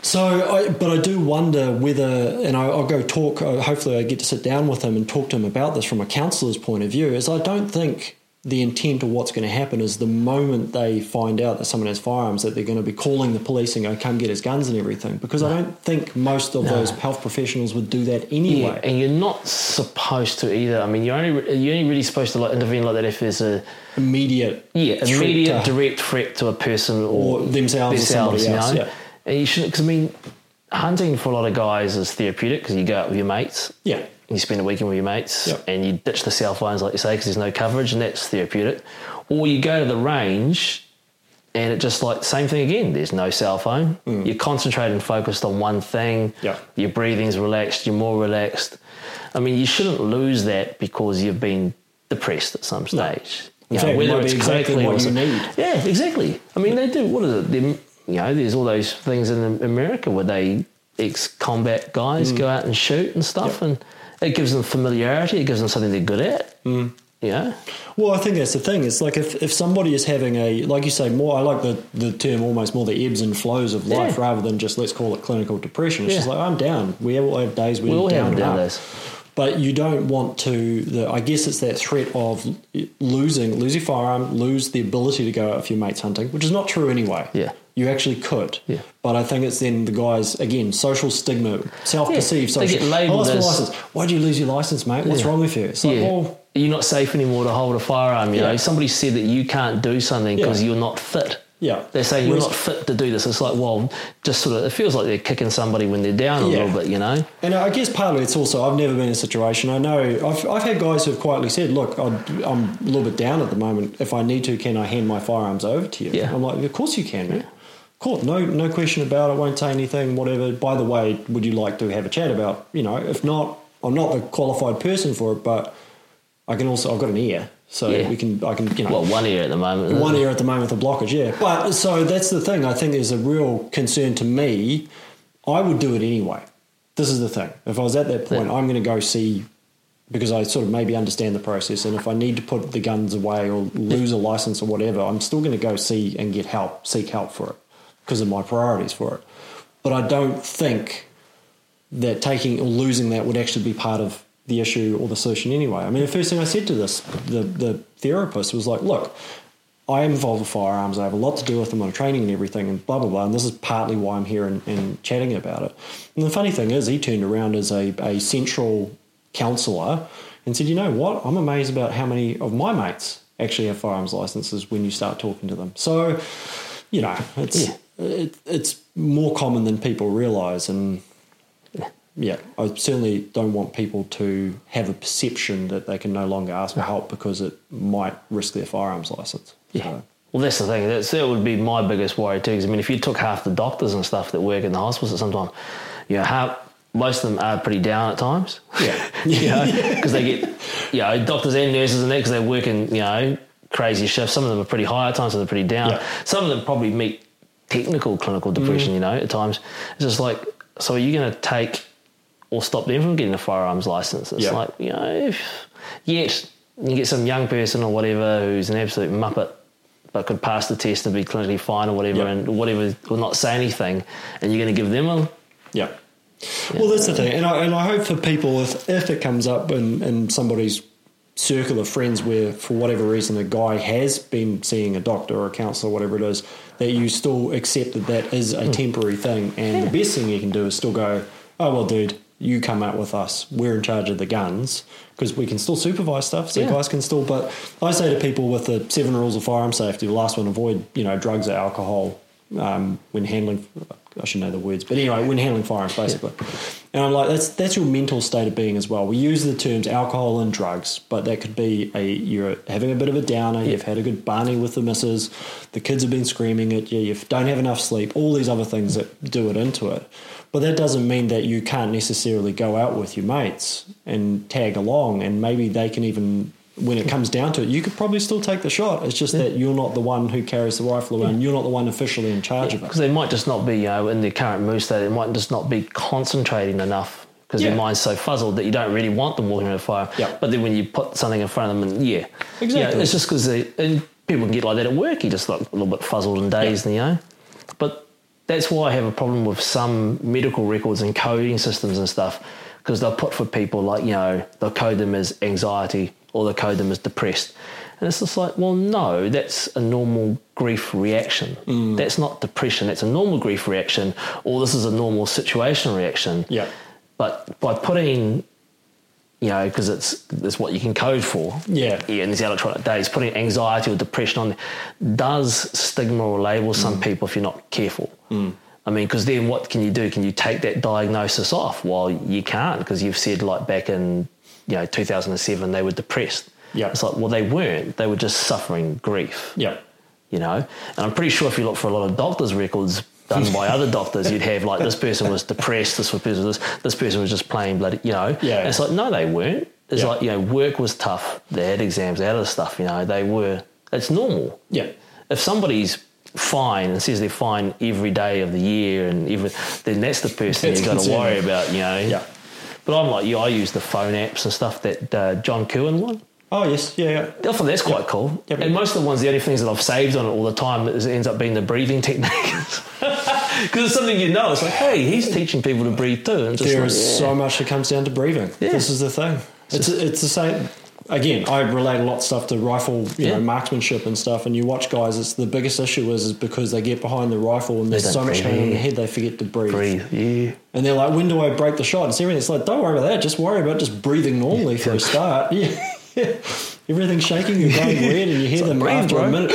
So, I, but I do wonder whether, and I, I'll go talk. uh, Hopefully, I get to sit down with him and talk to him about this from a counsellor's point of view. Is I don't think the intent of what's going to happen is the moment they find out that someone has firearms that they're going to be calling the police and go come get his guns and everything because I don't think most of those health professionals would do that anyway. Yeah, and you're not supposed to either. I mean, you're only you're only really supposed to like intervene like that if there's a Immediate, yeah threat immediate to- direct threat to a person or, Or themselves or somebody you else, know? yeah. And you shouldn't because I mean, hunting for a lot of guys is therapeutic because you go out with your mates. yeah, and you spend a weekend with your mates Yep. and you ditch the cell phones, like you say, because there's no coverage, and that's therapeutic. Or you go to the range and it just like same thing again. There's no cell phone. You're concentrated and focused on one thing. Mm. Yeah. Your breathing's relaxed. You're more relaxed. I mean, you shouldn't lose that because you've been depressed at some stage. In You fact, it whether might it's exactly what you need. Yeah, exactly. I mean, they do. What is it? Them- you know, there's all those things in America where they ex-combat guys Mm. go out and shoot and stuff, and it gives them familiarity. It gives them something they're good at. Mm. Yeah, Well, I think that's the thing. It's like if, if somebody is having a, like you say, more, I like the, the term almost more the ebbs and flows of life Yeah. rather than just let's call it clinical depression. It's Yeah. just like, I'm down. We all have days where We you're down have down days. But you don't want to, the, I guess it's that threat of losing, lose your firearm, lose the ability to go out with your mates hunting, which is not true anyway. Yeah. You actually could. Yeah. But I think it's then the guys, again, social stigma, self perceived Yeah, they get labelled oh, as- license. Why'd you lose your license, mate? What's Yeah. wrong with you? It's like, yeah. well, you're not safe anymore to hold a firearm. You Yeah. know, somebody said that you can't do something because Yeah. you're not fit. Yeah. They're saying you're Whereas- not fit to do this. It's like, well, just sort of, it feels like they're kicking somebody when they're down a Yeah. little bit, you know? And I guess partly it's also I've never been in a situation. I know I've, I've had guys who've quietly said, "Look, I'd, I'm a little bit down at the moment. If I need to, can I hand my firearms over to you?" Yeah. I'm like, "Of course you can, man. Of course, no, no question about it. I won't say anything. Whatever. By the way, would you like to have a chat about? You know, if not, I'm not the qualified person for it, but I can also I've got an ear, so Yeah. we can I can you know Well, one ear at the moment. one ear at the moment with a blockage, yeah. But so that's the thing. I think there's a real concern to me. I would do it anyway. This is the thing. If I was at that point, Yeah. I'm going to go see because I sort of maybe understand the process. And if I need to put the guns away or lose a license or whatever, I'm still going to go see and get help, seek help for it because of my priorities for it. But I don't think that taking or losing that would actually be part of the issue or the solution anyway. I mean, the first thing I said to this, the, the therapist was like, look, I am involved with firearms. I have a lot to do with them on training and everything, and blah blah blah. And this is partly why I'm here and, and chatting about it. And the funny thing is, he turned around as a, a central counsellor and said, "You know what? I'm amazed about how many of my mates actually have firearms licenses when you start talking to them." So, you know, it's Yeah. it, it's more common than people realise, and yeah, I certainly don't want people to have a perception that they can no longer ask for help because it might risk their firearms license. Yeah. So, Well, that's the thing. That's, that would be my biggest worry too. Because I mean, if you took half the doctors and stuff that work in the hospitals at some time, you know, half, most of them are pretty down at times. Yeah. you know, because they get, you know, doctors and nurses and that because they're working, you know, crazy shifts. Some of them are pretty high at times, so they're pretty down. Yeah. Some of them probably meet technical clinical depression. Mm-hmm. You know, at times it's just like, so are you going to take or stop them from getting a firearms license? It's Yeah. like, you know, if, yet you get some young person or whatever who's an absolute muppet. But could pass the test and be clinically fine or whatever, Yeah. and whatever will not say anything, and you're going to give them a Yeah. Well, that's the thing, and I and I hope for people if if it comes up in, in somebody's circle of friends where for whatever reason a guy has been seeing a doctor or a counsellor or whatever it is, that you still accept that that is a hmm. temporary thing, and the best thing you can do is still go, oh well, dude, you come out with us. We're in charge of the guns because we can still supervise stuff. So Yeah. guys can still. But I say to people with the seven rules of firearm safety, the last one, avoid you know drugs or alcohol um, when handling. I should know the words, but anyway, when handling firearms, basically. And I'm like, that's that's your mental state of being as well. We use the terms alcohol and drugs, but that could be a you're having a bit of a downer. You've had a good barney with the missus. The kids have been screaming at you. You don't have enough sleep. All these other things that do it into it. But that doesn't mean that you can't necessarily go out with your mates and tag along, and maybe they can even. When it comes down to it, you could probably still take the shot. It's just that you're not the one who carries the rifle around. You're not the one officially in charge of it. because they might just not be, you know, in the current mood state, they might just not be concentrating enough because Yeah. their mind's so fuzzled that you don't really want them walking around a fire. Yeah. But then when you put something in front of them, and yeah, Exactly. Yeah, it's just because people can get like that at work. You're just look a little bit fuzzled and dazed, you know. That's why I have a problem with some medical records and coding systems and stuff because they'll put for people like you know they'll code them as anxiety or they'll code them as depressed. And it's just like, well, no, that's a normal grief reaction. Mm. That's not depression. That's a normal grief reaction, or this is a normal situation reaction. Yeah. But by putting, you know, because it's it's what you can code for. Yeah. In these electronic days, putting anxiety or depression on does stigma or label Mm. some people if you're not careful. I mean, because then what can you do? Can you take that diagnosis off? Well, you can't because you've said like back in you know 2007 they were depressed. Yeah. It's like well they weren't. They were just suffering grief Yeah. you know. And I'm pretty sure if you look for a lot of doctors' records done by other doctors, you'd have like this person was depressed, this person was this person was just plain bloody, you know. Yeah. It's like no, they weren't. It's Yeah. like you know, work was tough. They had exams, they had other stuff. You know, they were. It's normal. Yeah. If somebody's fine and says they're fine every day of the year and even then that's the person That's you've got to worry about. You know. Yeah. But I'm like you. I use the phone apps and stuff that uh, John Curran one. Oh yes. Yeah. yeah. I thought that's quite cool. And most of the ones, the only things that I've saved on it all the time is it ends up being the breathing technique Because it's something you know. It's like, hey, he's teaching people to breathe too. And just There like, is so much that comes down to breathing. This is the thing. It's it's the same. Again, I relate a lot of stuff to rifle, you know, marksmanship and stuff. And you watch guys. It's the biggest issue is, is because they get behind the rifle and there's so much pain in the head they forget to breathe. breathe. Yeah. And they're like, when do I break the shot? And everything. It's like, don't worry about that. Just worry about just breathing normally for a start. Yeah. Everything's shaking and going weird, and you hear like, them breathe, after bro. a minute.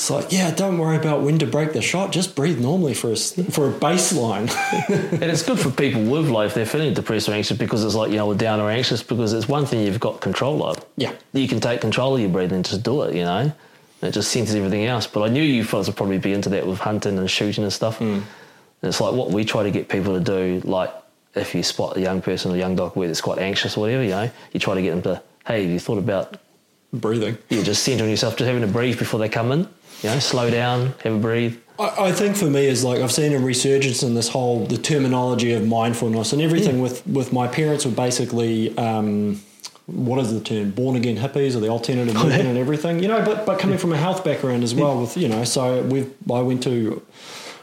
It's like, yeah, don't worry about when to break the shot. Just breathe normally for a for a baseline. And it's good for people with like if they're feeling depressed or anxious because it's like, you know, we're down or anxious because it's one thing you've got control of. Yeah. You can take control of your breathing and just do it, you know? And it just centers everything else. But I knew you fellas would probably be into that with hunting and shooting and stuff. Hmm. And it's like what we try to get people to do, like if you spot a young person or young dog where it's quite anxious or whatever, you know, you try to get them to, hey, have you thought about Breathing. you just centering yourself, just having to breathe before they come in? You know, slow down, have a breathe. I, I think for me is like I've seen a resurgence in this whole the terminology of mindfulness and everything with with my parents were basically um, what is the term born again hippies or the alternative movement and everything you know but but coming from a health background as well with you know so we've I went to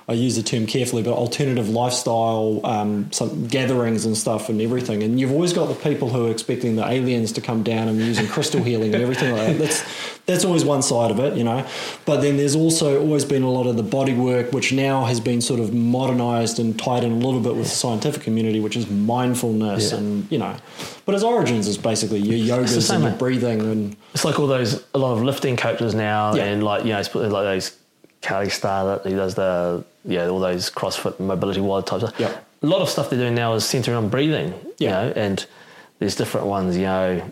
I use the term carefully, but alternative lifestyle, um, some gatherings and stuff and everything. And you've always got the people who are expecting the aliens to come down and using crystal healing and everything like that. That's that's always one side of it, you know. But then there's also always been a lot of the body work, which now has been sort of modernized and tied in a little bit with the scientific community, which is mindfulness Yeah. and you know. But its origins is basically your yogas and your breathing and It's like all those a lot of lifting coaches now, Yeah. and like you know, it's like those Kelly Starrett that he does the yeah all those CrossFit mobility wide types. Yeah. A lot of stuff they're doing now is centered on breathing. You Yeah. know, and there's different ones. You know,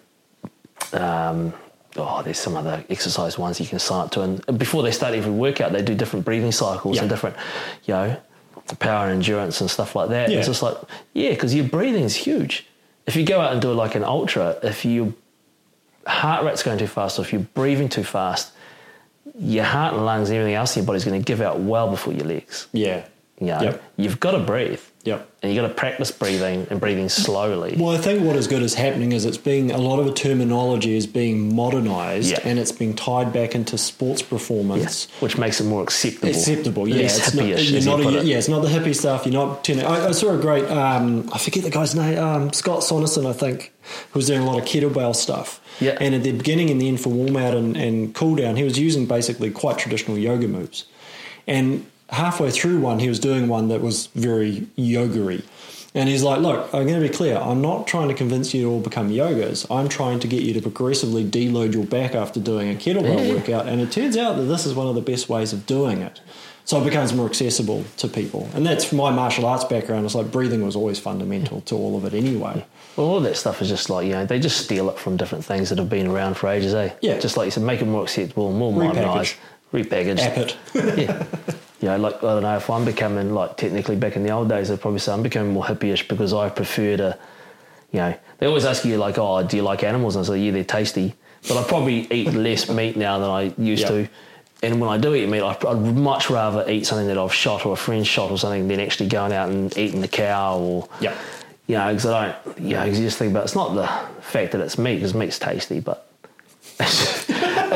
um, oh, there's some other exercise ones you can sign up to, and before they start every workout, they do different breathing cycles Yeah. and different, you know, power and endurance and stuff like that. Yeah. It's just like yeah, because your breathing is huge. If you go out and do like an ultra, if your heart rate's going too fast, or if you're breathing too fast, your heart and lungs and everything else in your body's going to give out well before your legs. yeah. You know, Yep. you've got to breathe. Yep. And you got to practice breathing and breathing slowly. Well, I think what is good is happening is it's being a lot of the terminology is being modernized Yeah. and it's being tied back into sports performance. Which makes it more acceptable. Acceptable, yeah. It's not, you're not a, it. yeah, it's not the hippie stuff. You're not turning. I, I saw a great. Um, I forget the guy's name. Um, Scott Sonnerson, I think, who was doing a lot of kettlebell stuff. Yeah. And at the beginning and the end for warm out and, and cool down, he was using basically quite traditional yoga moves. And halfway through one, he was doing one that was very yogery. And he's like, look, I'm going to be clear. I'm not trying to convince you to all become yogas. I'm trying to get you to progressively deload your back after doing a kettlebell workout. And it turns out that this is one of the best ways of doing it. So it becomes more accessible to people. And that's my martial arts background. It's like breathing was always fundamental to all of it anyway. Well, all that stuff is just like, you know, they just steal it from different things that have been around for ages, eh? Yeah. Just like you said, make it more acceptable, more modernised, repackaged. App it. yeah. You know, like, I don't know, if I'm becoming, like, technically back in the old days, I'd probably say I'm becoming more hippie-ish because I prefer to, you know, they always ask you, like, oh, do you like animals? And I say, yeah, they're tasty. But I probably eat less meat now than I used Yeah. to. And when I do eat meat, I'd much rather eat something that I've shot or a friend shot or something than actually going out and eating the cow or, Yeah. you know, because I don't, you know, 'cause you just think about it's not the fact that it's meat because meat's tasty, but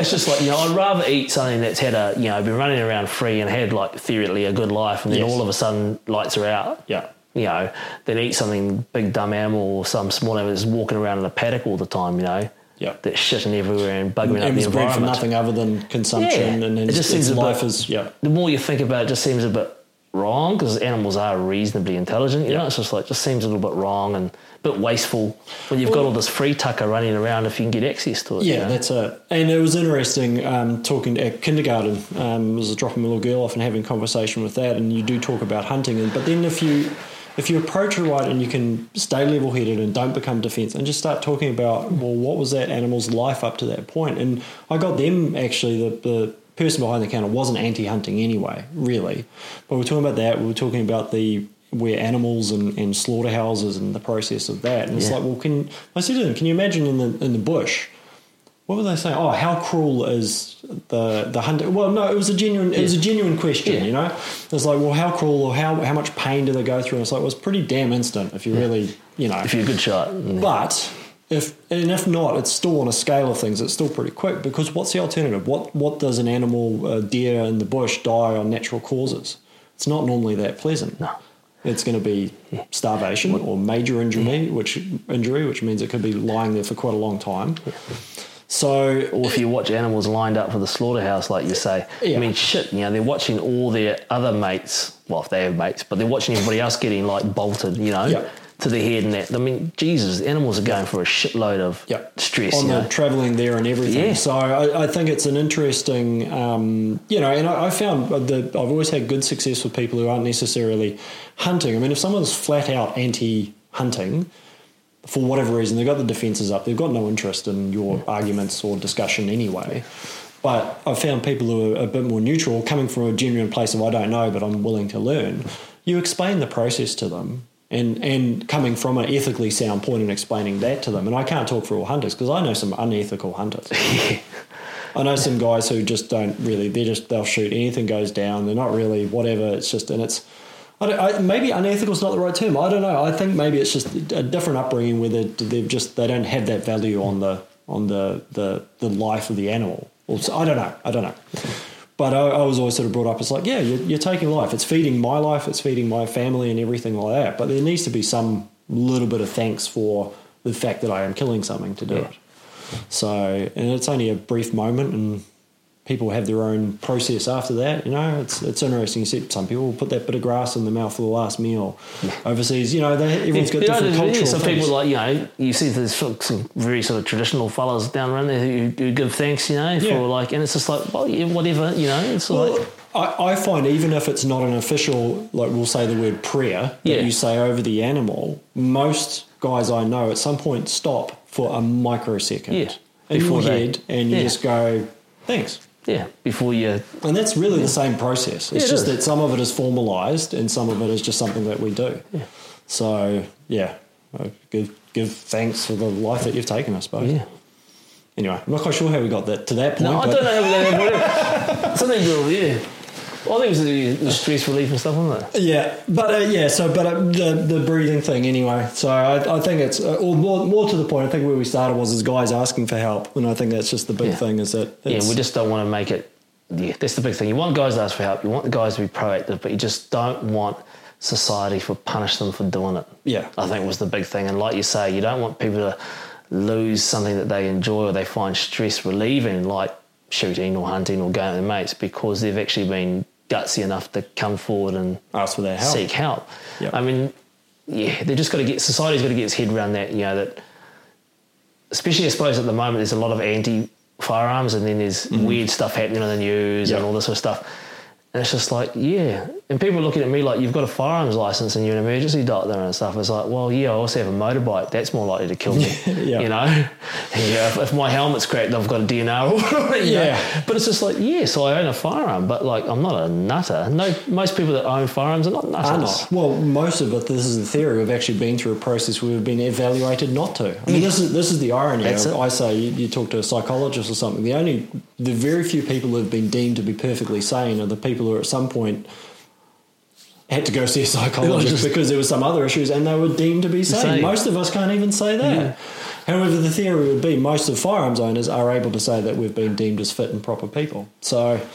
it's just like you know, I'd rather eat something that's had a you know been running around free and had like theoretically a good life, and then Yes. all of a sudden lights are out. Yeah. You know, than eat something big dumb animal or some small animal that's walking around in a paddock all the time. You know. Yeah. That's shitting everywhere and bugging up and the was bred for environment. nothing other than consumption, Yeah. and It just seems a life bit- is yeah. the more you think about it, it just seems a bit wrong because animals are reasonably intelligent. You know, it's just like just seems a little bit wrong and a bit wasteful when you've got all this free tucker running around if you can get access to it. you Yeah, know? that's it. And it was interesting um, talking at kindergarten. Um, was dropping a little girl off and having a conversation with that. And you do talk about hunting, and but then if you if you approach it right and you can stay level headed and don't become defense and just start talking about well, what was that animal's life up to that point? And I got them actually the. the person behind the counter wasn't anti-hunting anyway, really. But we are talking about that. We were talking about the where animals and, and slaughterhouses and the process of that. And it's Yeah. like, well, can I said to them, can you imagine in the in the bush? What were they saying? Oh, how cruel is the the hunter? Well, no, it was a genuine it was a genuine question. Yeah. You know, it's like, well, how cruel or how how much pain do they go through? And it's like, well, it's pretty damn instant if you really, you know. if you're a good shot. But if and if not, it's still on a scale of things. It's still pretty quick because what's the alternative? What what does an animal, a deer in the bush, die on natural causes? It's not normally that pleasant. No. It's going to be starvation or major injury, which injury, which means it could be lying there for quite a long time. So Or if you watch animals lined up for the slaughterhouse, like you say, Yeah. I mean, shit, you know, they're watching all their other mates. Well, if they have mates, but they're watching everybody else getting like bolted, you know, Yeah. To the head and that. I mean, Jesus, animals are going for a shitload of yeah, stress. on you the traveling there and everything. Yeah. So I, I think it's an interesting, um, you know, and I, I found that I've always had good success with people who aren't necessarily hunting. I mean, if someone's flat out anti-hunting for whatever reason, they've got the defences up, they've got no interest in your arguments or discussion anyway. But I've found people who are a bit more neutral, coming from a genuine place of I don't know, but I'm willing to learn. You explain the process to them, and and coming from an ethically sound point and explaining that to them. And I can't talk for all hunters because I know some unethical hunters. I know some guys who just don't really. They just they'll shoot anything goes down. They're not really whatever. It's just and it's. I don't, I, maybe unethical is not the right term. I don't know. I think maybe it's just a different upbringing where they, they've just they don't have that value on the on the the, the life of the animal. Or so, I don't know. I don't know. But I, I was always sort of brought up. It's like, yeah, you're, you're taking life. It's feeding my life. It's feeding my family and everything like that. But there needs to be some little bit of thanks for the fact that I am killing something to do Yeah. it. So, and it's only a brief moment, and people have their own process after that. You know, it's it's interesting. You see, some people put that bit of grass in the mouth for the last meal. Overseas, you know, they, everyone's got You know, different there- cultural Some things. people like you know you see there's some very sort of traditional fellas down around there who, who give thanks, you know, Yeah. for like, and it's just like well, yeah, whatever, you know, it's Well, like I, I find even if it's not an official, like we'll say the word prayer that Yeah. you say over the animal, most guys I know at some point stop for a microsecond Yeah. in your Before they- head and you yeah. just go, thanks. Yeah, before you And that's really the same process. It's Yeah, it just is. that some of it is formalized and some of it is just something that we do. Yeah. So, yeah, give, give thanks for the life that you've taken, I suppose. yeah. Anyway, I'm not quite sure how we got that to that point. No, I don't know. Something do, yeah. Well, I think it was the, the stress relief and stuff, wasn't it? Yeah, but uh, yeah, so but uh, the the breathing thing anyway. So I, I think it's uh, or more more to the point. I think where we started was as guys asking for help, and I think that's just the big Yeah. thing is that Yeah, we just don't want to make it. Yeah, that's the big thing. You want guys to ask for help. You want the guys to be proactive, but you just don't want society to punish them for doing it. Yeah. I think was the big thing. And like you say, you don't want people to lose something that they enjoy or they find stress relieving, like shooting or hunting or going with their mates, because they've actually been gutsy enough to come forward and ask for their help. seek help. Yep. I mean, yeah, they've just got to get society's got to get its head around that. You know that, especially I suppose at the moment, there's a lot of anti firearms, and then there's mm-hmm. weird stuff happening on the news Yep. and all this sort of stuff. And it's just like, yeah. And people are looking at me like, you've got a firearms license and you're an emergency doctor and stuff. It's like, well, yeah, I also have a motorbike. That's more likely to kill me. Yeah. You know? Yeah, if, if my helmet's cracked, I've got a DNR order it. know? Yeah. But it's just like, yes, I own a firearm, but like, I'm not a nutter. No, most people that own firearms are not nutters. Are not. Well, most of it. This is the theory. We've actually been through a process where we've been evaluated not to. I mean, this is this is the irony. That's it. I say you, you talk to a psychologist or something. The only, the very few people who have been deemed to be perfectly sane are the people who, at some point, had to go see a psychologist because there were some other issues, and they were deemed to be sane. Sane. Most of us can't even say that. However, the theory would be most of firearms owners are able to say that we've been deemed as fit and proper people. So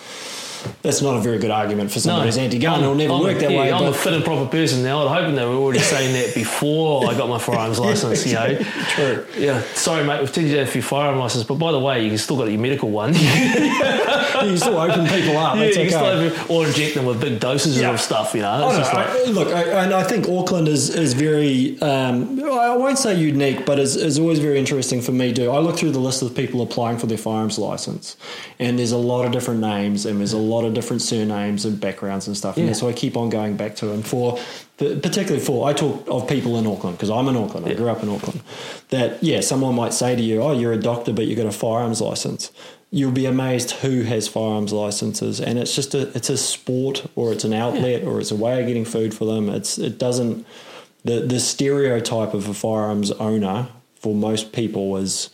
that's not a very good argument for someone who's anti-gun. It'll never I'm, work that yeah, way. I'm a fit and proper person now. I'm hoping they were already saying that before I got my firearms license. You know, True. Yeah, sorry, mate. We've taken you for your firearm license, but by the way, you can still got your medical one. you can still open people up. Yeah, you okay. can still have, or inject them with big doses Yeah. of stuff. You know, I know. like look, I, and I think Auckland is is very. Um, I won't say unique, but is, is always very interesting for me. too. I look through the list of people applying for their firearms license, and there's a lot of different names, and there's a lot of different surnames and backgrounds and stuff. And so I keep on going back to. And for particularly for I talk of people in Auckland because I'm in Auckland. I grew up in Auckland. That yeah, someone might say to you, "Oh, you're a doctor, but you've got a firearms license." You'll be amazed who has firearms licenses, and it's just a it's a sport or it's an outlet or it's a way of getting food for them. It's it doesn't the the stereotype of a firearms owner for most people is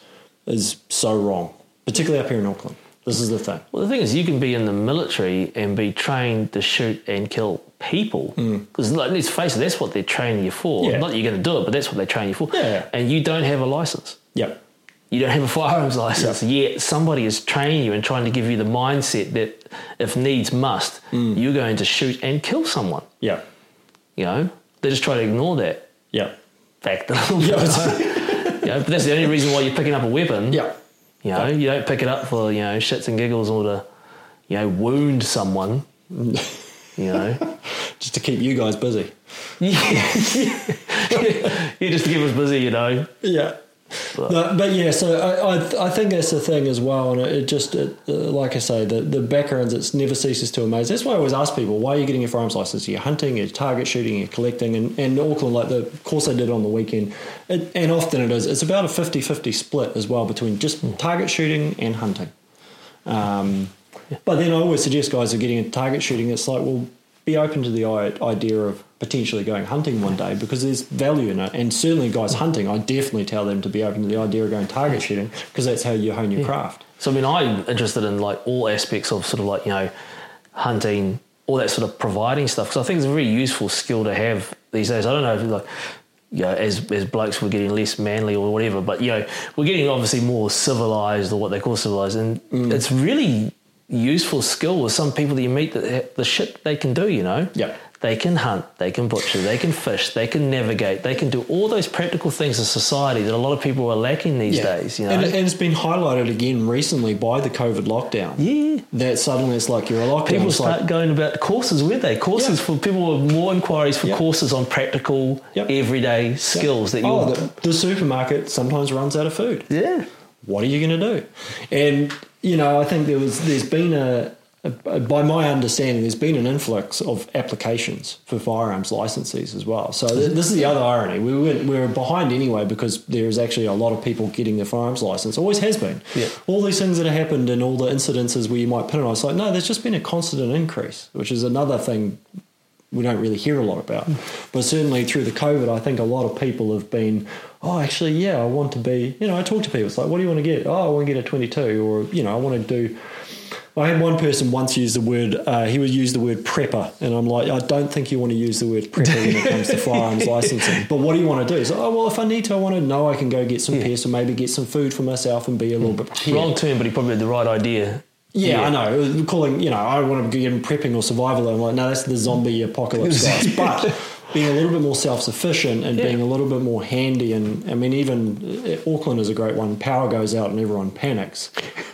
is so wrong, particularly up here in Auckland. This is the thing. Well, the thing is, you can be in the military and be trained to shoot and kill people. Because like, let's face it, that's what they're training you for. Mm. Yeah. Not that you're going to do it, but that's what they train you for. Yeah. And you don't have a license. Yep. You don't have a firearms license. Yet somebody is training you and trying to give you the mindset that if needs must, Mm. you're going to shoot and kill someone. Yeah. You know, they just try to ignore that Yep. fact. Yeah. you know, but that's the only reason why you're picking up a weapon. Yep. You know, you don't pick it up for, you know, shits and giggles or to, you know, wound someone. you know. Just to keep you guys busy. yeah, just to keep us busy, you know. Yeah. But, but yeah, so I, I I think that's the thing as well, and it, it just it, uh, like I say, the the backgrounds it never ceases to amaze. That's why I always ask people, why are you getting your firearms license? You're hunting, you're target shooting, you're collecting, and and Auckland, like the course I did on the weekend, it, and often it is, it's about a 50-50 split as well between just target shooting and hunting. Um, But then I always suggest guys are getting a target shooting, it's like, well, be open to the idea of potentially going hunting one day because there's value in it. And certainly, guys hunting, I definitely tell them to be open to the idea of going target shooting because that's how you hone your craft. So I mean, I'm interested in like all aspects of sort of like you know hunting, all that sort of providing stuff because I think it's a very useful skill to have these days. I don't know if like you know, as as blokes we're getting less manly or whatever, but you know we're getting obviously more civilized or what they call civilized, and mm. it's really useful skill with some people that you meet that the shit they can do. You know, Yeah. They can hunt, they can butcher, they can fish, they can navigate, they can do all those practical things in society that a lot of people are lacking these days. You know, and, and it's been highlighted again recently by the COVID lockdown. Yeah. That suddenly it's like you're a lockdown. people start like, going about courses, weren't they? Courses Yeah. for people with more inquiries for Yeah. courses on practical, Yep. everyday skills that you. oh, the, the supermarket sometimes runs out of food. yeah, what are you going to do? And you know, I think there was there's been a Uh, by my understanding, there's been an influx of applications for firearms licenses as well. So th- this is the other irony. We went, we were behind anyway because there is actually a lot of people getting their firearms license. Always has been. Yeah. All these things that have happened and all the incidences where you might pin it on. It's like no, there's just been a constant increase, which is another thing we don't really hear a lot about. But certainly through the COVID, I think a lot of people have been, oh, actually, yeah, I want to be, you know, I talk to people. It's like, what do you want to get? Oh, I want to get a 22, or, you know, I want to do. I had one person once use the word, uh, he would use the word prepper. And I'm like, I don't think you want to use the word prepper when it comes to firearms licensing. But what do you want to do? So, oh, well, if I need to, I want to know I can go get some pests or maybe get some food for myself and be a little bit prepared. wrong term, but he probably had the right idea. Yeah, I know. Calling, you know, I want to get in prepping or survival. I'm like, no, that's the zombie apocalypse guys. But being a little bit more self sufficient and Yeah. being a little bit more handy, and I mean, even uh, Auckland is a great one. Power goes out and everyone panics.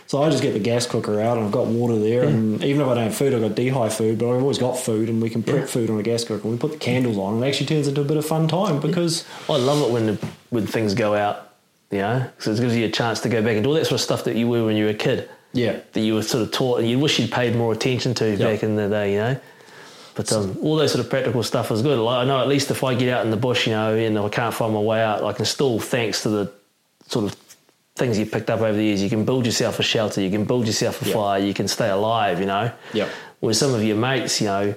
So I just get the gas cooker out and I've got water there, and even if I don't have food, I've got dehy food, but I've always got food, and we can prep food on a gas cooker. We put the candles on, and it actually turns into a bit of fun time because I love it when the, when things go out, you know, because it gives you a chance to go back and do all that sort of stuff that you were when you were a kid. yeah, that you were sort of taught and you wish you'd paid more attention to back in the day, you know. But um, all those sort of practical stuff is good. Like I know at least if I get out in the bush, you know, and I can't find my way out, I can still, thanks to the sort of things you picked up over the years, you can build yourself a shelter, you can build yourself a Yeah. fire, you can stay alive, you know. Yeah. Where some of your mates, you know,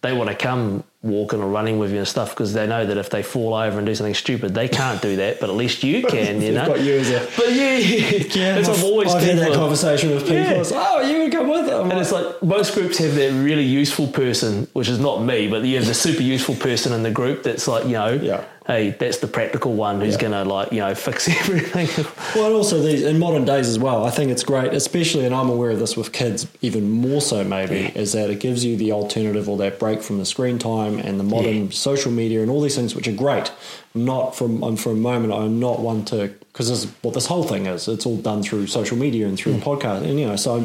they want to come walking or running with you and stuff because they know that if they fall over and do something stupid, they can't do that, but at least you can, you know. got you as a- But yeah, yeah. that's I've, always I've had that conversation with people. Yeah. It's like, oh, you would come with them. And it's like most groups have that really useful person, which is not me, but you have the super useful person in the group that's like, you know, Yeah. Hey, that's the practical one who's Yeah. going to like you know fix everything. Well, and also these in modern days as well. I think it's great, especially, and I'm aware of this with kids even more so. Maybe is that it gives you the alternative or that break from the screen time and the modern Yeah. social media and all these things, which are great. I'm not from I'm for a moment. I'm not one to because this is what this whole thing is. It's all done through social media and through mm. podcast, and you know, so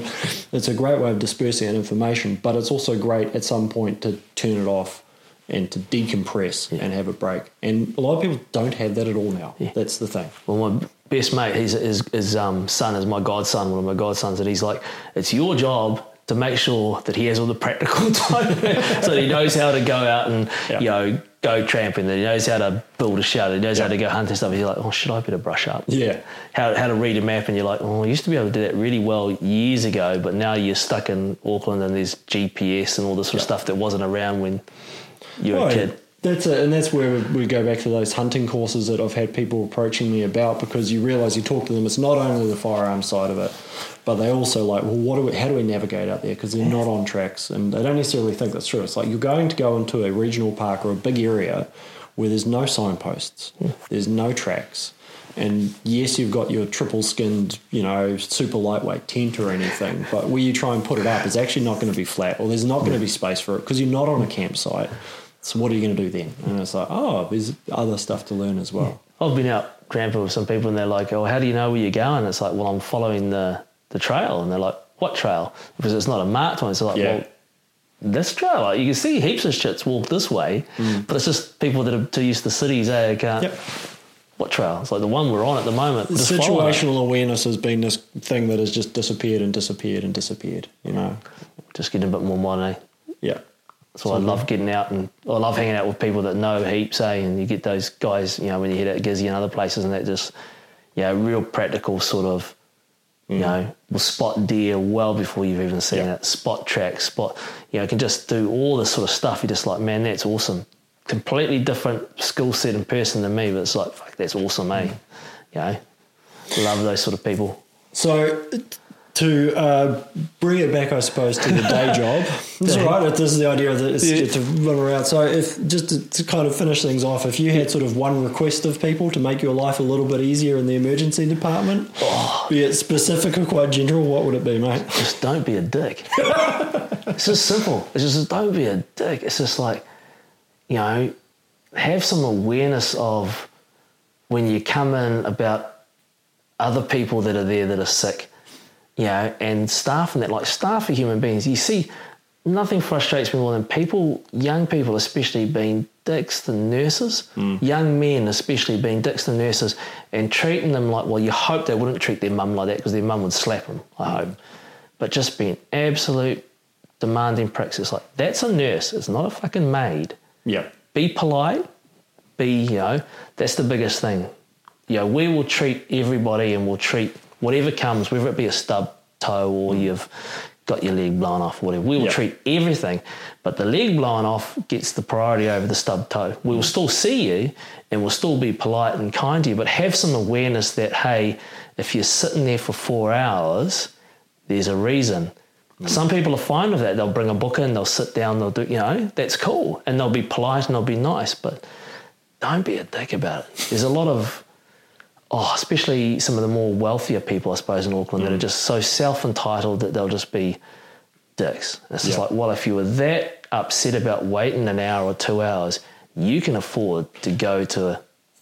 it's a great way of dispersing that information. But it's also great at some point to turn it off and to decompress and have a break. And a lot of people don't have that at all now. That's the thing. Well, my best mate, his, his, his um, son is my godson, one of my godsons, and he's like, it's your job to make sure that he has all the practical time so that he knows how to go out and, Yeah. you know, go tramping, that he knows how to build a shelter, he knows how to go hunting stuff. He's like, oh, should I better brush up? Yeah. How, how to read a map, and you're like, oh, I used to be able to do that really well years ago, but now you're stuck in Auckland and there's GPS and all this sort of stuff that wasn't around when you were a Right. kid. That's it, and that's where we go back to those hunting courses that I've had people approaching me about because you realise you talk to them. It's not only the firearm side of it, but they also like, well, what do we, how do we navigate out there? Because they're not on tracks, and they don't necessarily think that's true. It's like you're going to go into a regional park or a big area where there's no signposts, there's no tracks. And yes, you've got your triple skinned, you know, super lightweight tent or anything, but where you try and put it up, it's actually not going to be flat or there's not going to be space for it because you're not on a campsite. So what are you going to do then? And it's like, oh, there's other stuff to learn as well. I've been out tramping with some people and they're like, oh, how do you know where you're going? It's like, well, I'm following the, the trail. And they're like, what trail? Because it's not a marked one. It's like, Yeah. well, this trail, like, you can see heaps of shits walk this way, but it's just people that are too used to cities, eh? Can't, Yep. What trail? It's like the one we're on at the moment. It. Situational awareness has been this thing that has just disappeared and disappeared and disappeared. You know, Just getting a bit more modern, eh? yeah, So I love getting out and I love hanging out with people that know heaps, eh? And you get those guys, you know, when you hit out Gizzy and other places and that just, you know, real practical sort of, you know, will spot deer well before you've even seen Yeah. it, spot tracks, spot, you know, can just do all this sort of stuff. You're just like, man, that's awesome. Completely different skill set and person than me, but it's like, fuck, that's awesome, eh? You know, love those sort of people. So to uh, bring it back, I suppose, to the day job. This is right. This is the idea that it's Yeah. to run around. So if just to, to kind of finish things off, if you had sort of one request of people to make your life a little bit easier in the emergency department, be it specific or quite general, what would it be, mate? just don't be a dick. it's just simple. It's just don't be a dick. It's just like, you know, have some awareness of when you come in about other people that are there that are sick, you know, and staff and that. Like staff are human beings. You see, nothing frustrates me more than people, young people especially, being dicks to nurses, mm. young men especially being dicks to nurses, and treating them like, well, you hope they wouldn't treat their mum like that because their mum would slap them. I mm. hope, but just being absolute demanding pricks. It's like that's a nurse. It's not a fucking maid Yeah. be polite, be, you know, that's the biggest thing. You know, we will treat everybody and we'll treat whatever comes, whether it be a stub toe or mm. you've got your leg blown off, whatever. We will Yeah. treat everything, but the leg blown off gets the priority over the stub toe. We will mm. still see you and we'll still be polite and kind to you, but have some awareness that, hey, if you're sitting there for four hours, there's a reason. Mm. Some people are fine with that. They'll bring a book in, they'll sit down, they'll do, you know, that's cool. And they'll be polite and they'll be nice, but don't be a dick about it. There's a lot of, oh, especially some of the more wealthier people, I suppose, in Auckland that are mm. just so self entitled that they'll just be dicks. It's just Yeah. like, well, if you were that upset about waiting an hour or two hours, you can afford to go to a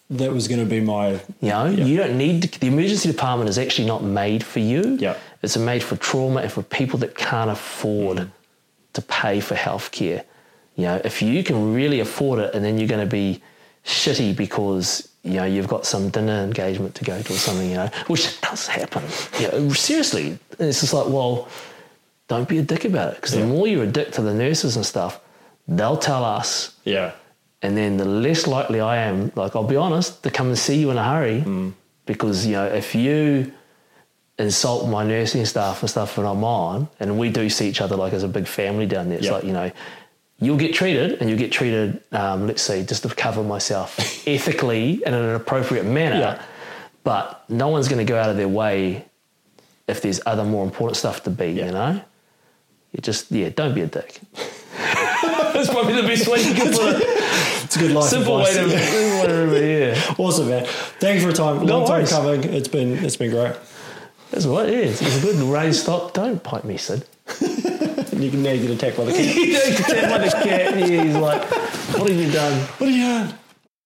That was going to be my. you know, you don't need to, the emergency department is actually not made for you. Yeah. It's made for trauma and for people that can't afford mm. to pay for healthcare. You know, if you can really afford it, and then you're going to be shitty because you know you've got some dinner engagement to go to or something. You know, which does happen. You know, seriously, it's just like, well, don't be a dick about it because Yeah. the more you're a dick to the nurses and stuff, they'll tell us Yeah. and then the less likely I am, like I'll be honest, to come and see you in a hurry, mm. because you know if you insult my nursing staff and stuff when I'm on, and we do see each other like as a big family down there, it's Yeah. like you know you'll get treated and you'll get treated, um, let's see, just to cover myself ethically and in an appropriate manner. Yeah. But no one's going to go out of their way if there's other more important stuff to be, yeah. you know? You just, yeah, don't be a dick. That's probably the best way you can put it. It's a good life Simple advice. way to remember, yeah. Awesome, man. Thanks for your time. Long worries. time coming. It's been, it's been great. That's what it is. It's a good raised stop. Don't pipe me, Sid you can now get attacked by the cat. attacked by the cat. He's like, what have you done? What have you done?